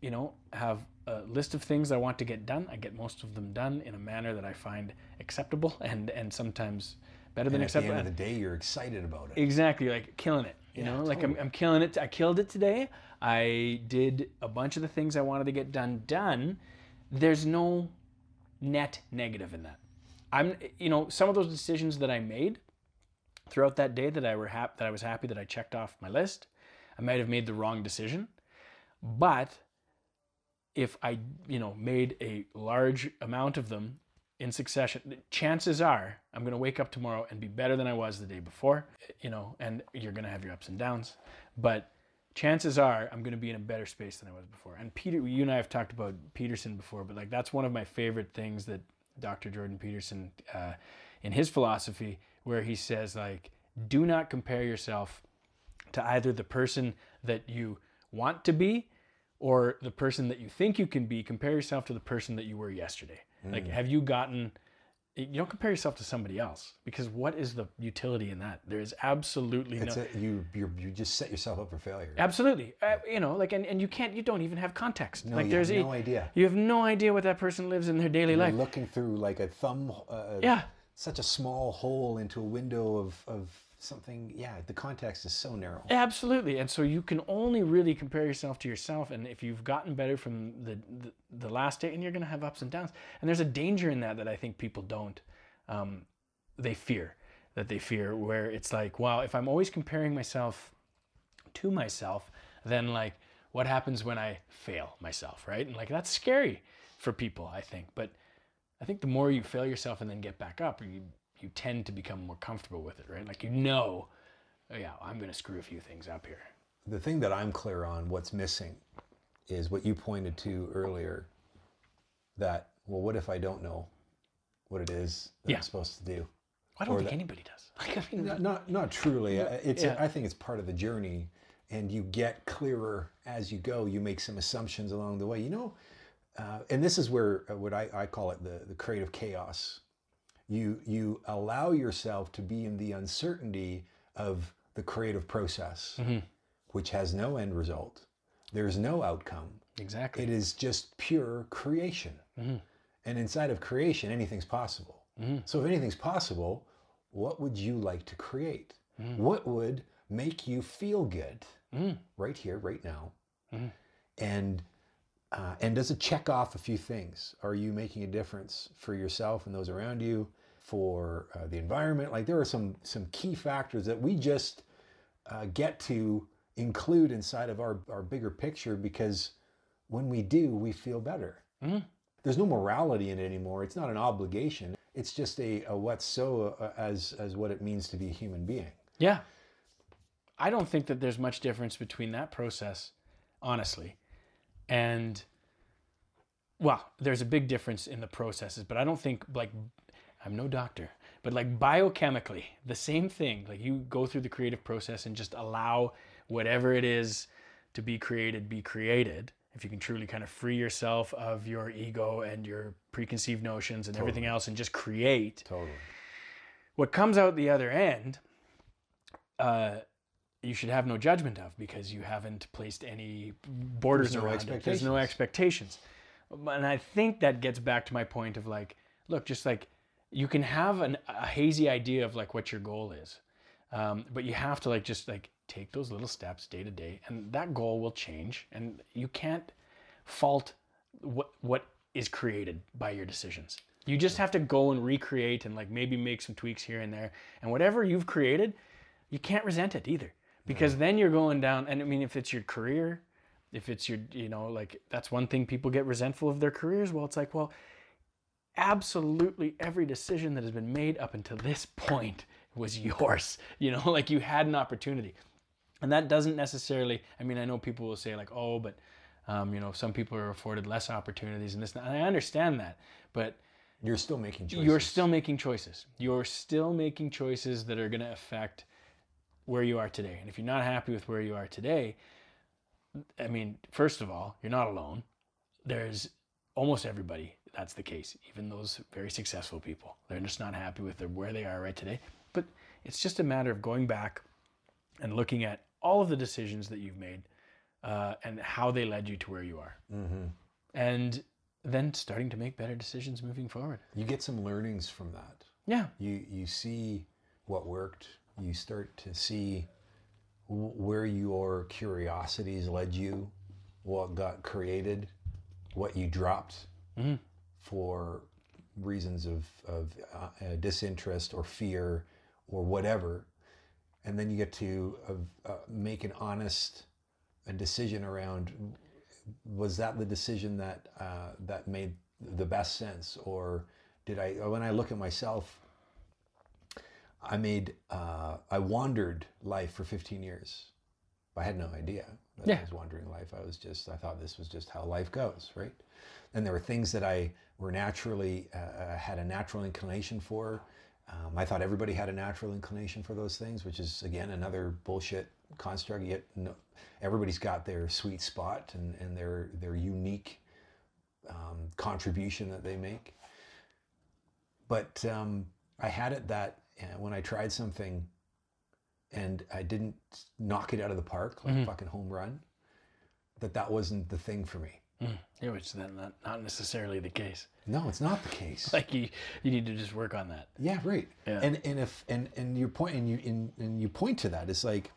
A: you know, have a list of things I want to get done. I get most of them done in a manner that I find acceptable and, and sometimes better than
B: And at the
A: acceptable.
B: end of the day, you're excited about it.
A: Exactly, like killing it. You
B: Yeah,
A: know, like I'm. I'm killing it. I killed it today. I did a bunch of the things I wanted to get done done. There's no net negative in that. I'm, you know, some of those decisions that I made throughout that day that I were hap- that I was happy that I checked off my list. I might have made the wrong decision, but if I, you know, made a large amount of them in succession, chances are I'm going to wake up tomorrow and be better than I was the day before, you know, and you're going to have your ups and downs, but chances are I'm going to be in a better space than I was before. And Peter, you and I have talked about Peterson before, but like that's one of my favorite things that Dr. Jordan Peterson, uh, in his philosophy, where he says like, do not compare yourself to either the person that you want to be or the person that you think you can be. Compare yourself to the person that you were yesterday. Like have you gotten you don't compare yourself to somebody else because what is the utility in that? There is absolutely
B: It's
A: no
B: a, you, you you just set yourself up for failure.
A: absolutely. Uh, you know like and, and you can't you don't even have context.
B: No,
A: like
B: you
A: there's
B: have
A: a-
B: no idea.
A: you have no idea what that person lives in their daily
B: You're
A: life.
B: looking through like a thumb, uh,
A: yeah
B: such a small hole into a window of, of something. Yeah, the context is so narrow.
A: Absolutely, and so you can only really compare yourself to yourself, and if you've gotten better from the the, the last day, and you're going to have ups and downs, and there's a danger in that that I think people don't, um, they fear that they fear where it's like, wow, if I'm always comparing myself to myself, then like what happens when I fail myself, right? And like that's scary for people, I think, but I think the more you fail yourself and then get back up, you you tend to become more comfortable with it, right? Like you know oh, yeah, I'm going to screw a few things up here.
B: The thing that I'm clear on, what's missing, is what you pointed to earlier. That well, what if I don't know what it is that
A: Yeah.
B: I'm supposed to do?
A: I don't
B: Or
A: think
B: that-
A: anybody does. Like, I mean,
B: Not not, not truly. Uh, It's
A: yeah.
B: I think it's part of the journey, and you get clearer as you go. You make some assumptions along the way. You know, uh, and this is where uh, what I, I call it the the creative chaos. You you allow yourself to be in the uncertainty of the creative process,
A: Mm-hmm.
B: which has no end result. There's no outcome.
A: exactly.
B: It is just pure creation. And inside of creation, anything's possible. So if anything's possible, what would you like to create? What would make you feel good right here, right now? And uh, and does it check off a few things? Are you making a difference for yourself and those around you, for uh, the environment? Like there are some some key factors that we just uh, get to include inside of our, our bigger picture because when we do, we feel better. There's no morality in it anymore. It's not an obligation. It's just a, a what's so uh, as as what it means to be a human being.
A: yeah. I don't think that there's much difference between that process, honestly, and well, there's a big difference in the processes, but I don't think like I'm no doctor, but like biochemically, the same thing. Like you go through the creative process and just allow whatever it is to be created be created. If you can truly kind of free yourself of your ego and your preconceived notions and everything else and just create,
B: Totally.
A: what comes out the other end, uh, you should have no judgment of because you haven't placed any borders
B: There's no
A: around it. There's no expectations. And I think that gets back to my point of like, look, just like you can have an, a hazy idea of like what your goal is, um, but you have to like just like take those little steps day to day, and that goal will change. And you can't fault what what is created by your decisions. You just have to go and recreate and like maybe make some tweaks here and there. And whatever you've created, you can't resent it either. Because then you're going down and I mean if it's your career, if it's your you know, like that's one thing people get resentful of their careers. Well, it's like, well, absolutely every decision that has been made up until this point was yours. You know, like you had an opportunity. And that doesn't necessarily, I mean, I know people will say, like, oh, but, um, you know, some people are afforded less opportunities and this, and I understand that. But
B: You're still making choices.
A: you're still making choices. You're still making choices that are going to affect where you are today. And if you're not happy with where you are today, I mean, first of all, you're not alone. There's almost everybody that's the case, even those very successful people. They're just not happy with their, where they are right today. But it's just a matter of going back and looking at all of the decisions that you've made uh, and how they led you to where you are. And then starting to make better decisions moving forward.
B: You get some learnings from that.
A: Yeah.
B: You you see what worked. You start to see where your curiosities led you, what got created, what you dropped for reasons of of uh, uh, disinterest or fear or whatever, and then you get to uh, uh, make an honest a decision around was that the decision that uh, that made the best sense? Or did I when I look at myself I made uh, I wandered life for 15 years I had no idea that
A: Yeah.
B: I was wandering life I was just I thought this was just how life goes right and there were things that I were naturally uh, uh, had a natural inclination for um, I thought everybody had a natural inclination for those things which is again another bullshit construct yet no, everybody's got their sweet spot and, and their their unique um, contribution that they make. But um, I had it that uh, when I tried something and I didn't knock it out of the park like a fucking home run, that that wasn't the thing for me.
A: Yeah, which then not, not necessarily the case.
B: No, it's not the case.
A: Like you, you need to just work on that.
B: Yeah, right.
A: Yeah.
B: And and if and and your point and you and, and you point to that is like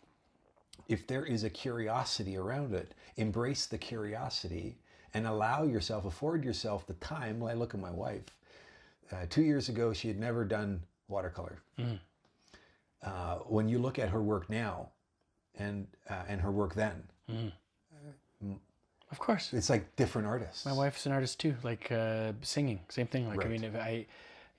B: if there is a curiosity around it, embrace the curiosity and allow yourself, afford yourself the time. Well, I look at my wife. Uh, two years ago, she had never done watercolor. Uh, when you look at her work now, and uh, and her work then,
A: Of course.
B: it's like different artists.
A: My wife's an artist too, like uh, singing, same thing. Like I mean, if I,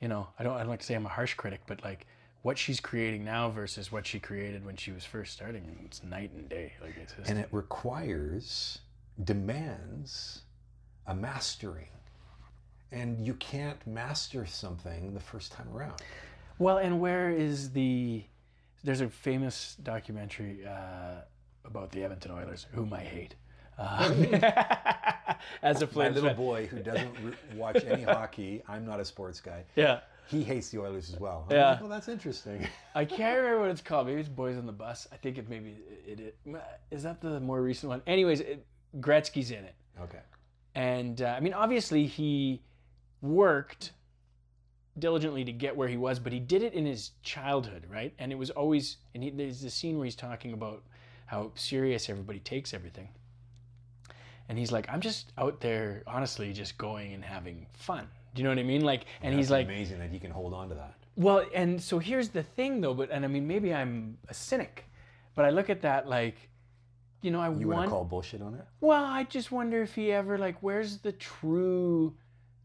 A: you know, I don't, I don't like to say I'm a harsh critic, but like what she's creating now versus what she created when she was first starting, it's night and day. Like it's just,
B: and it requires demands a mastering and you can't master something the first time around
A: well, and where is the? There's a famous documentary uh, about the Edmonton Oilers, whom I hate. Uh, as a
B: my
A: Flames
B: little
A: fan.
B: boy who doesn't re- watch any hockey i'm not a sports guy
A: Yeah.
B: he hates the oilers as well I'm
A: Yeah.
B: like, well that's interesting
A: I can't remember what it's called. Maybe it's Boys on the Bus. I think it maybe it, it, is that the more recent one. Anyways, it, Gretzky's in it,
B: okay
A: and uh, I mean, obviously he worked diligently to get where he was, but he did it in his childhood, right? And it was always. And he, there's this scene where he's talking about how serious everybody takes everything, and he's like, "I'm just out there, honestly, just going and having fun." Do you know what I mean? Like, and he's like,
B: amazing that he can hold on to that
A: well, and so here's the thing though, but and I mean maybe I'm a cynic, but I look at that like, you know, I
B: you want. to call bullshit on it
A: well, I just wonder if he ever like, where's the true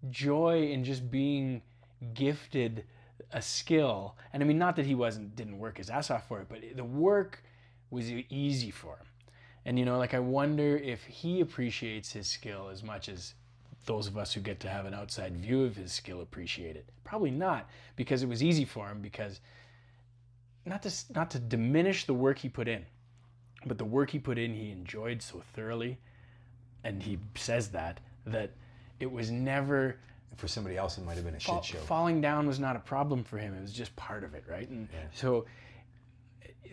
A: joy in just being gifted a skill? And I mean, not that he wasn't didn't work his ass off for it, but the work was easy for him. And you know, like I wonder if he appreciates his skill as much as those of us who get to have an outside view of his skill appreciate it. Probably not, because it was easy for him. Because not to not to diminish the work he put in, but the work he put in he enjoyed so thoroughly, and he says that that it was never
B: for somebody else it might have been a
A: Fall-
B: shit show
A: Falling down was not a problem for him. It was just part of it, right? And so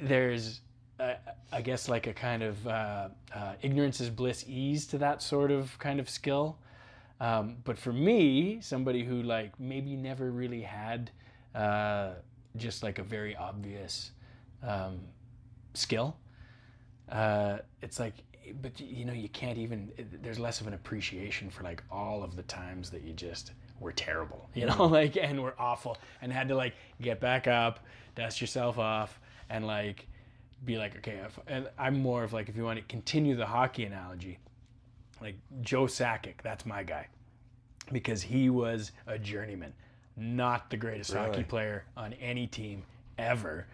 A: there's, uh, I guess, like a kind of uh, uh, ignorance is bliss ease to that sort of kind of skill. Um, but for me, somebody who like maybe never really had uh, just like a very obvious um, skill, uh, it's like, but you know, you can't even. Eh, there's less of an appreciation for like all of the times that you just were terrible, you know, mm-hmm. like and were awful, and had to like get back up, dust yourself off, and like be like, okay, if, and I'm more of like, if you want to continue the hockey analogy, like Joe Sakic, that's my guy, because he was a journeyman, not the greatest hockey player on any team ever,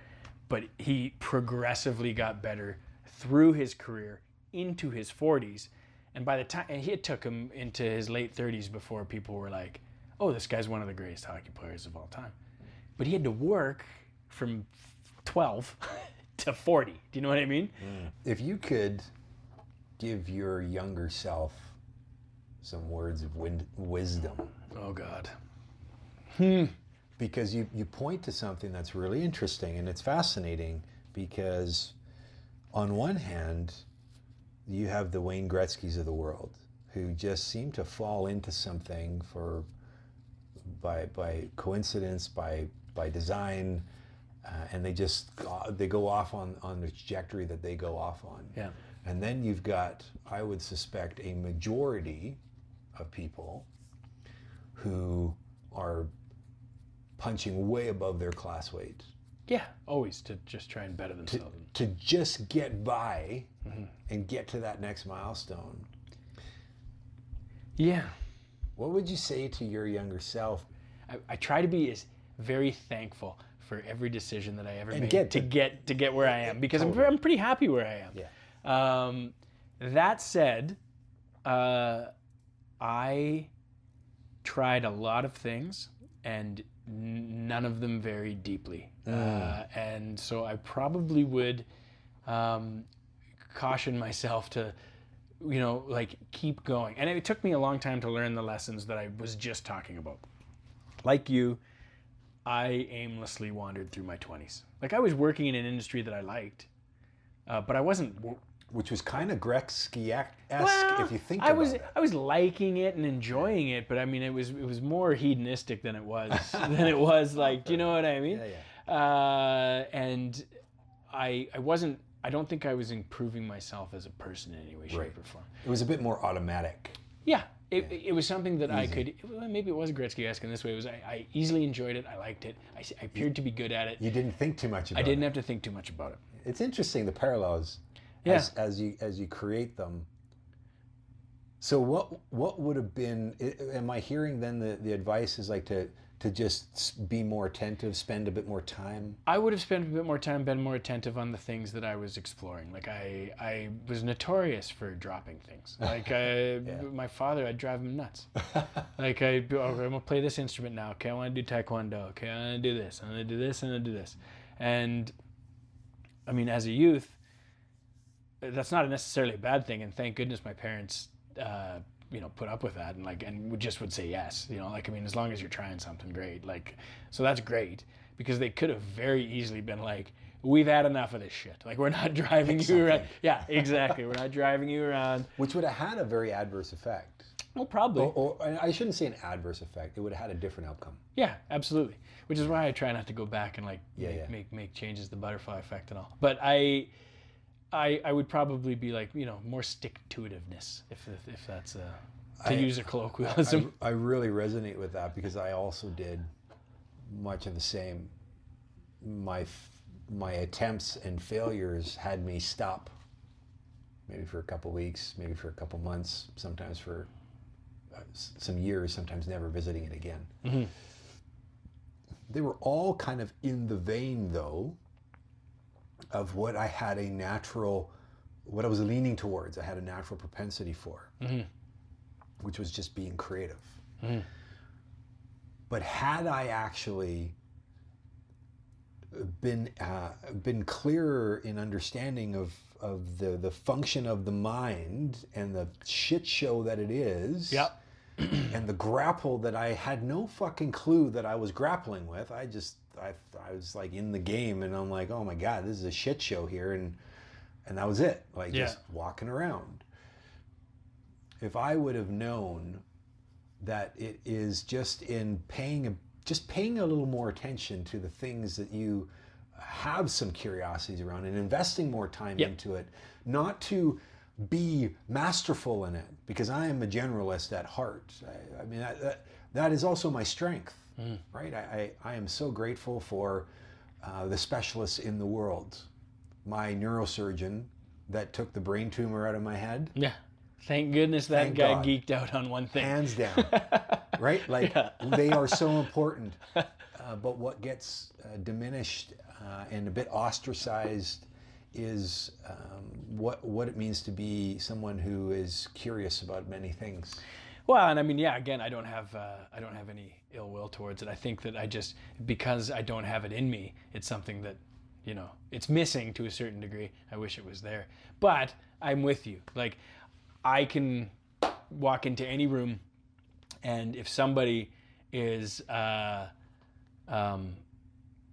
A: but he progressively got better through his career into his 40s. And by the time and it took him into his late 30s before people were like, "Oh, this guy's one of the greatest hockey players of all time." But he had to work from 12 to 40. Do you know what I mean?
B: If you could give your younger self some words of win- wisdom,
A: Oh God. Hmm.
B: because you, you point to something that's really interesting and it's fascinating because on one hand you have the Wayne Gretzky's of the world who just seem to fall into something for by by coincidence by by design uh, and they just go- they go off on on the trajectory that they go off on
A: Yeah.
B: and then you've got I would suspect a majority of people who are punching way above their class weight
A: Yeah. Always to just try and better themselves.
B: to just get by and get to that next milestone.
A: yeah.
B: What would you say to your younger self?
A: I, I try to be as very thankful for every decision that I ever
B: And
A: made
B: get
A: to
B: to-
A: get to get where I am because I'm. I'm pretty happy where I am.
B: Yeah.
A: Um, that said, uh, I tried a lot of things and n- none of them very deeply. Uh, and so I probably would um, caution myself to, you know, like keep going. And it took me a long time to learn the lessons that I was just talking about. Like you, I aimlessly wandered through my 20s. Like I was working in an industry that I liked, uh, but I wasn't w-
B: Which was kind of Gretzky-esque,
A: well,
B: if you think
A: I
B: about
A: was
B: it.
A: I was liking it and enjoying it, but I mean it was it was more hedonistic than it was than it was like do you know what I mean?
B: Yeah,
A: Uh, and I I wasn't I don't think I was improving myself as a person in any way, shape,
B: Right.
A: or form.
B: It was a bit more automatic.
A: Yeah, it, it was something that I could well, maybe it was Gretzky-esque in this way. It was I, I easily enjoyed it. I liked it. I, I appeared to be good at it.
B: You didn't think too much about it.
A: I didn't
B: it.
A: have to think too much about it.
B: It's interesting the parallels
A: Yeah.
B: as, as you as you create them. So what what would have been? Am I hearing then the, the advice is like to to just be more attentive, spend a bit more time.
A: I would have spent a bit more time, been more attentive on the things that I was exploring. Like I, I was notorious for dropping things. Like I, my father, I'd drive him nuts. like I, oh, I'm gonna play this instrument now. Okay, I want to do taekwondo. Okay, I want to do this. I'm gonna do this. I'm gonna do this. And I mean, as a youth, that's not necessarily a bad thing. And thank goodness my parents, uh, you know, put up with that and like, and would just would say yes. You know, like I mean, as long as you're trying something great, like, so that's great because they could have very easily been like, we've had enough of this shit. Like we're not driving you around. Yeah, exactly. We're not driving you around.
B: which would have had a very adverse effect.
A: Well, probably.
B: Or, or I shouldn't say an adverse effect. It would have had a different outcome.
A: Yeah, absolutely. Which is why I try not to go back and like
B: Yeah,
A: make,
B: yeah.
A: make make changes, the butterfly effect and all. But I, I, I would probably be like you know more stick to itiveness if if, if that's uh, to
B: I-
A: use a colloquialism.
B: I, I really resonate with that because I also did much of the same. My my attempts and failures had me stop. Maybe for a couple weeks, maybe for a couple months, sometimes for uh, some years, sometimes never visiting it again. They were all kind of in the vein, though, of what I had a natural, what I was leaning towards. I had a natural propensity for which was just being creative. But had I actually been uh, been clearer in understanding of of the the function of the mind and the shit show that it is,
A: Yep.
B: and the grapple that I had no fucking clue that I was grappling with. I just I I was like in the game, and I'm like, oh my god, this is a shit show here, and and that was it. Like
A: Yeah.
B: just walking around if I would have known that it is just in paying a, just paying a little more attention to the things that you have some curiosities around and investing more time
A: Yep.
B: into it, not to be masterful in it, because I am a generalist at heart. I, I mean, that, that, that is also my strength, right? I, I, I am so grateful for uh, the specialists in the world. My neurosurgeon that took the brain tumor out of my head,
A: Yeah. Thank goodness that
B: Thank
A: guy
B: God.
A: geeked out on one thing.
B: hands down right like
A: Yeah.
B: they are so important uh, but what gets uh, diminished uh, and a bit ostracized is um, what what it means to be someone who is curious about many things.
A: Well, and I mean, yeah. Again, I don't have uh, I don't have any ill will towards it. I think that I just because I don't have it in me, it's something that you know it's missing to a certain degree. I wish it was there, but I'm with you. Like I can walk into any room, and if somebody is uh, um,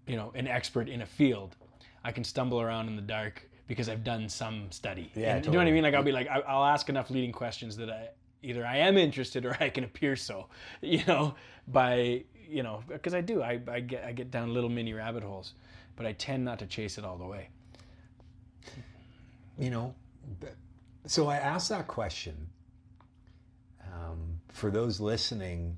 A: you know an expert in a field, I can stumble around in the dark because I've done some study.
B: Yeah,
A: And You know what I mean? Like I'll be like, I'll ask enough leading questions that I either I am interested or I can appear so. You know, by you know, because I do. I, I get I get down little mini rabbit holes, but I tend not to chase it all the way.
B: you know so i asked that question um, for those listening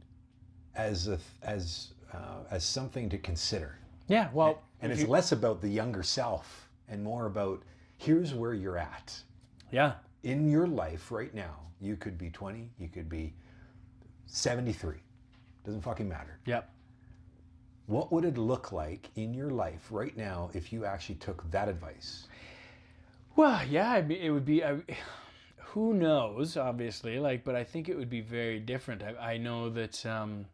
B: as a as uh, as something to consider
A: Yeah. Well,
B: and
A: if
B: it's
A: you-
B: less about the younger self and more about here's where you're at
A: yeah.
B: In your life right now you could be 20 you could be 73 doesn't fucking matter
A: Yep.
B: what would it look like in your life right now if you actually took that advice
A: Well, yeah, I mean, it would be. I, who knows? Obviously, like, but I think it would be very different. I, I know that. Um,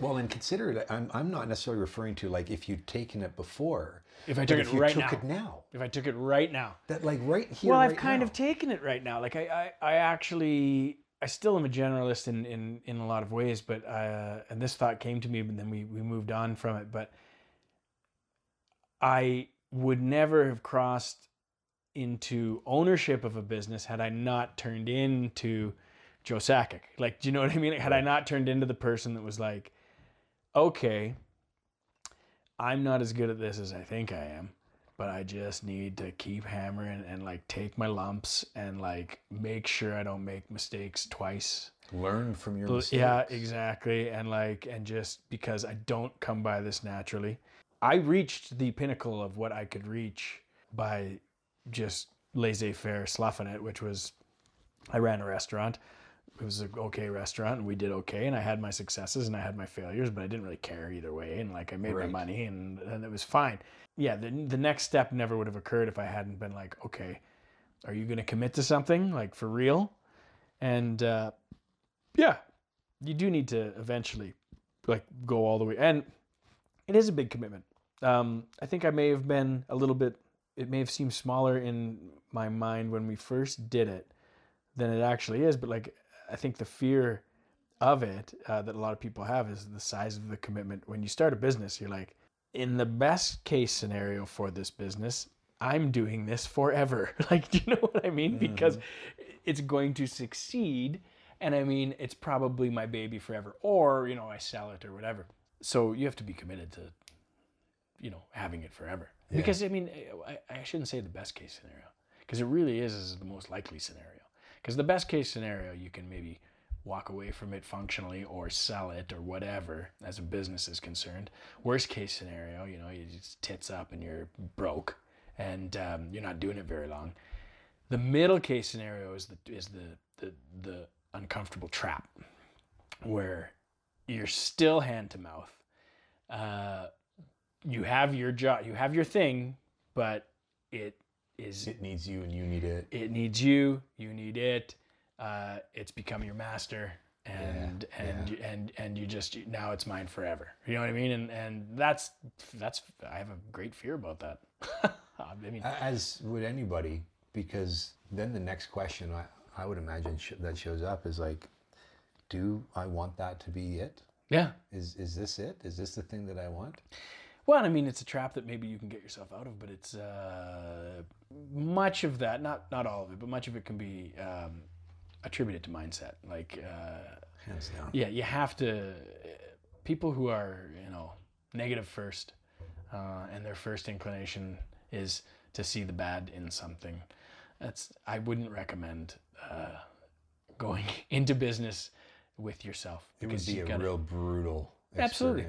B: Well, and consider it. I'm, I'm not necessarily referring to like if you'd taken it before.
A: If I took
B: if
A: it right
B: took
A: now.
B: it now,
A: if I took it right now,
B: that like right here.
A: well, I've
B: right
A: kind
B: now.
A: of taken it right now. Like I, I, I actually, I still am a generalist in in in a lot of ways, but uh, and this thought came to me, but then we we moved on from it. But I would never have crossed into ownership of a business had I not turned into Joe Sakic. Like, do you know what I mean? Like, had I not turned into the person that was like, okay, I'm not as good at this as I think I am but I just need to keep hammering and like take my lumps and like make sure I don't make mistakes twice.
B: learn from your mistakes.
A: Yeah, exactly. And like, and just because I don't come by this naturally, I reached the pinnacle of what I could reach by just laissez faire sloughing it, which was I ran a restaurant. It was an okay restaurant and we did okay. And I had my successes and I had my failures, but I didn't really care either way. And like, I made
B: Right.
A: my money and, and it was fine. Yeah, the, the next step never would have occurred if I hadn't been like, okay, are you going to commit to something like for real? And uh, yeah, you do need to eventually like go all the way. And it is a big commitment. Um, I think I may have been a little bit, it may have seemed smaller in my mind when we first did it than it actually is. But like, I think the fear of it uh, that a lot of people have is the size of the commitment. When you start a business, you're like, in the best case scenario for this business, I'm doing this forever. Like, do you know what I mean? Because it's going to succeed. And I mean, it's probably my baby forever. Or, you know, I sell it or whatever. So you have to be committed to, you know, having it forever. Because, I mean, I, I shouldn't say the best case scenario. Because it really is, is the most likely scenario. Because the best case scenario, you can maybe walk away from it functionally or sell it or whatever as a business is concerned. Worst case scenario, you know, you just tits up and you're broke and um, you're not doing it very long. The middle case scenario is the is the the, the uncomfortable trap where you're still hand to mouth. Uh, you have your job, you have your thing, but it is
B: It needs you, and you need it.
A: it needs you you need it uh, it's become your master and
B: Yeah,
A: and you and and you just now it's mine forever you know what i mean and and that's that's i have a great fear about that i mean
B: As would anybody, because then the next question I, I would imagine sh- that shows up is like, do I want that to be it?
A: yeah
B: Is is this it? Is this the thing that I want?
A: Well i mean it's a trap that maybe you can get yourself out of but it's uh, much of that not not all of it but much of it can be um, attributed to mindset like uh,
B: Hands down.
A: yeah you have to people who are you know negative first uh, and their first inclination is to see the bad in something that's i wouldn't recommend uh, going into business with yourself
B: It would be a
A: gotta-
B: real brutal experience.
A: absolutely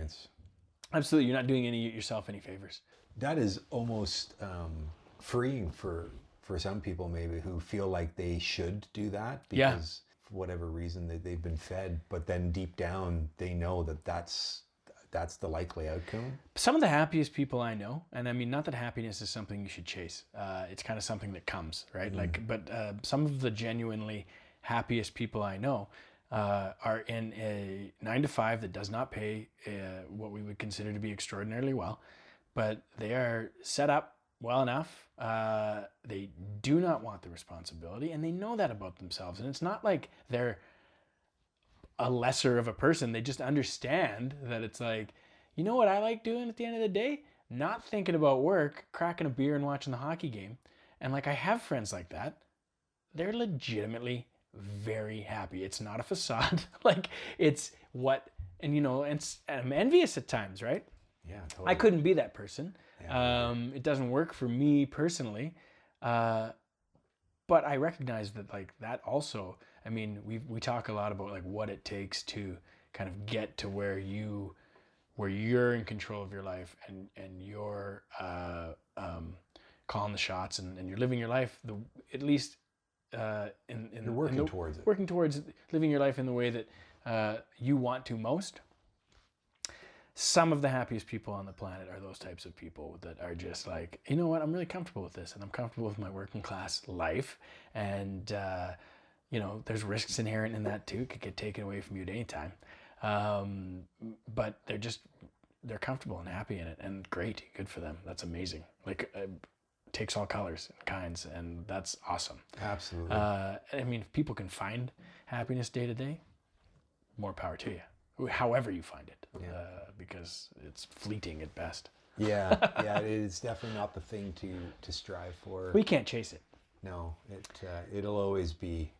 A: you're not doing any yourself any favors
B: That is almost um, freeing for for some people maybe who feel like they should do that
A: Yeah.
B: because for whatever reason that they've been fed, but then deep down they know that that's that's the likely outcome.
A: some of the happiest people I know, and I mean, not that happiness is something you should chase. Uh, it's kind of something that comes, right? Like, but uh, some of the genuinely happiest people I know uh, are in a nine to five that does not pay uh, what we would consider to be extraordinarily well, but they are set up well enough. Uh, they do not want the responsibility, and they know that about themselves. And it's not like they're a lesser of a person. They just understand that it's like, you know what I like doing at the end of the day? Not thinking about work, cracking a beer and watching the hockey game. And like I have friends like that. They're legitimately very happy. It's not a facade. like it's what and you know, and I'm envious at times, right?
B: Yeah, totally.
A: I couldn't be that person. Um, it doesn't work for me personally. Uh, but I recognize that like that also. I mean, we we talk a lot about like what it takes to kind of get to where you where you're in control of your life and and you're uh, um, calling the shots and, and you're living your life the at least uh, in, in
B: You're working
A: in the-
B: towards it.
A: working towards living your life in the way that uh, you want to most. Some of the happiest people on the planet are those types of people that are just like, you know what, I'm really comfortable with this, and I'm comfortable with my working class life, and uh, you know, there's risks inherent in that too. It could get taken away from you at any time, um, but they're just they're comfortable and happy in it, and great, good for them. That's amazing. Like, uh, takes all colors and kinds, and that's awesome.
B: Absolutely.
A: Uh, I mean, if people can find happiness day to day, more power to you. However you find it, uh, because it's fleeting at best.
B: yeah, yeah, it is definitely not the thing to to strive for.
A: We can't chase it.
B: no, it uh, it'll always be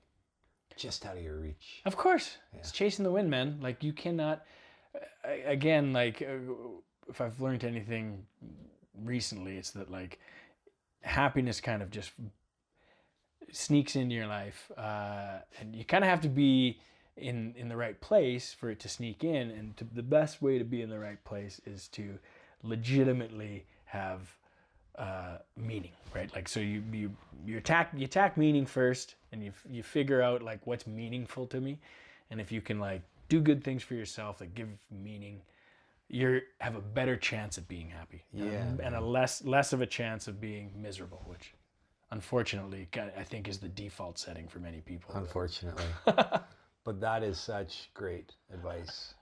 B: just out of your reach.
A: Of course, it's chasing the wind, man. Like you cannot. uh, Again, like uh, if I've learned anything recently, it's that like happiness kind of just sneaks into your life, uh, and you kind of have to be in in the right place for it to sneak in. And to, the best way to be in the right place is to legitimately have uh, meaning, right? Like so you you you attack you attack meaning first, and you you figure out like what's meaningful to me, and if you can like do good things for yourself that give meaning, you have a better chance at being happy,
B: Yeah,
A: and, a less less of a chance of being miserable, which unfortunately I think is the default setting for many people.
B: Unfortunately, but that is such great advice.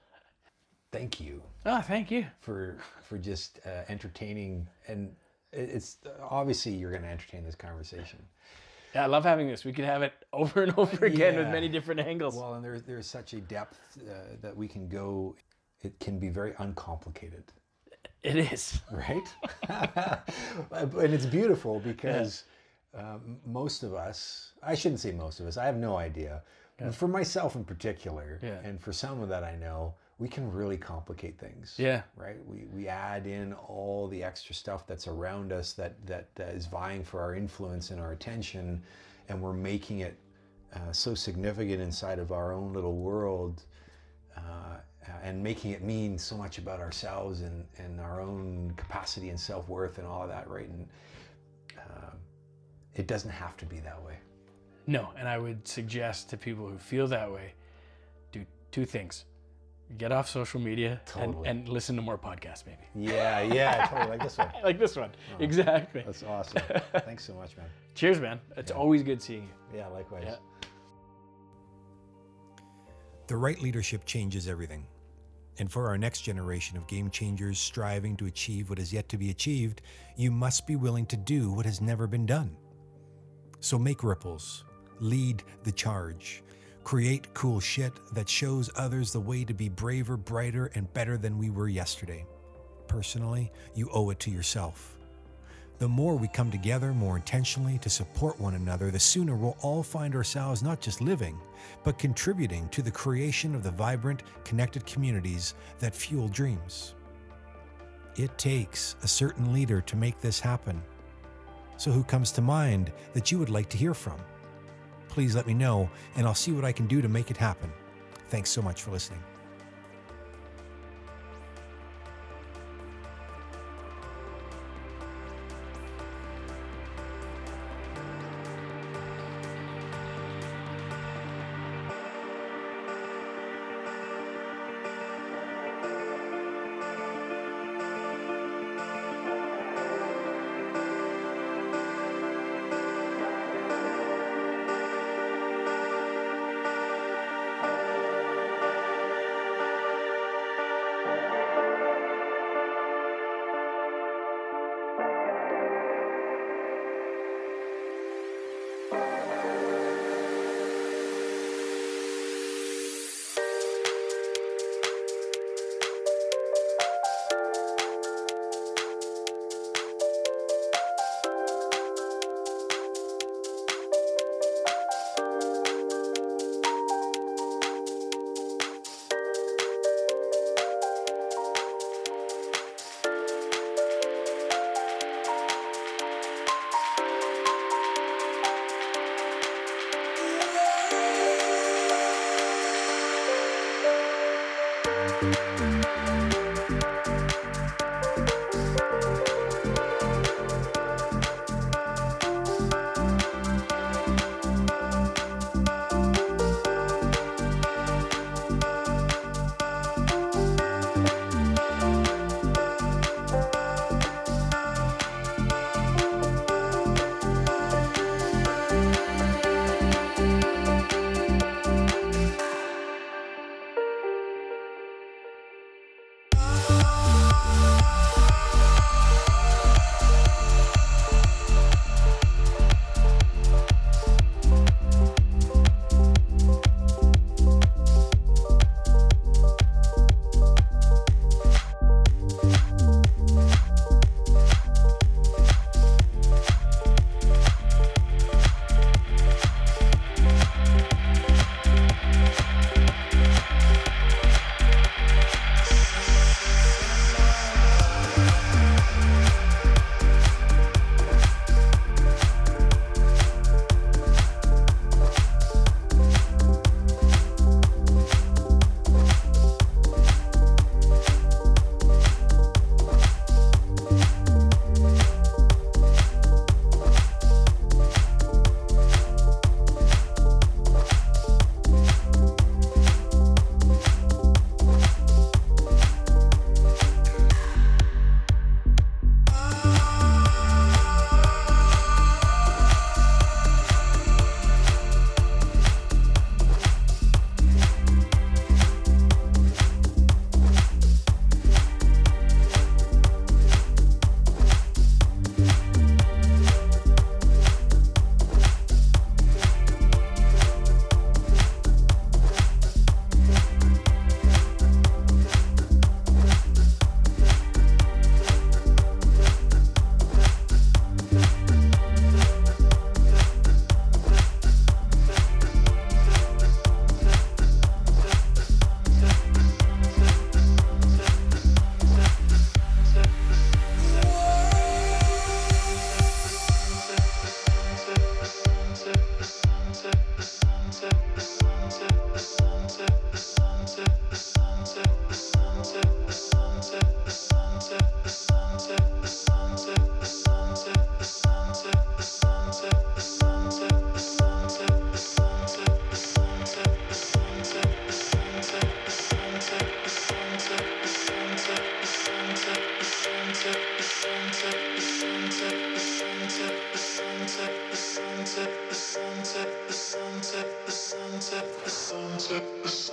B: Thank you
A: Oh, thank you.
B: for for just uh, entertaining and it's obviously you're going to entertain this conversation.
A: Yeah, I love having this. We could have it over and over again with many different angles.
B: Well, and there's there's such a depth uh, that we can go. It can be very uncomplicated,
A: it is.
B: right? and it's beautiful because um, most of us, I shouldn't say most of us, I have no idea. For myself in particular,
A: Yeah.
B: and for someone that I know, we can really complicate things.
A: Yeah.
B: Right. We, we add in all the extra stuff that's around us that that uh, is vying for our influence and our attention, and we're making it uh, so significant inside of our own little world uh, and making it mean so much about ourselves and, and our own capacity and self-worth and all of that right and um, it doesn't have to be that way
A: No, and I would suggest to people who feel that way, do two things: get off social media
B: Totally.
A: and, and listen to more podcasts, maybe
B: yeah yeah totally like this one
A: like this one. Exactly.
B: that's awesome thanks so much man
A: Cheers, man. It's always good seeing you.
B: yeah likewise
A: Yeah.
C: The right leadership changes everything. And for our next generation of game changers striving to achieve what is yet to be achieved, you must be willing to do what has never been done. So make ripples, lead the charge, create cool shit that shows others the way to be braver, brighter, and better than we were yesterday. Personally, you owe it to yourself. The more we come together more intentionally to support one another, the sooner we'll all find ourselves not just living, but contributing to the creation of the vibrant, connected communities that fuel dreams. It takes a certain leader to make this happen. So, who comes to mind that you would like to hear from? Please let me know, and I'll see what I can do to make it happen. Thanks so much for listening.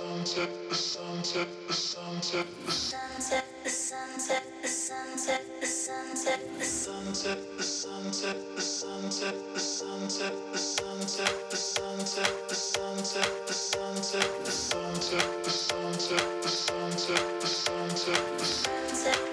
A: Sunset, the sunset, the sunset, the sunset.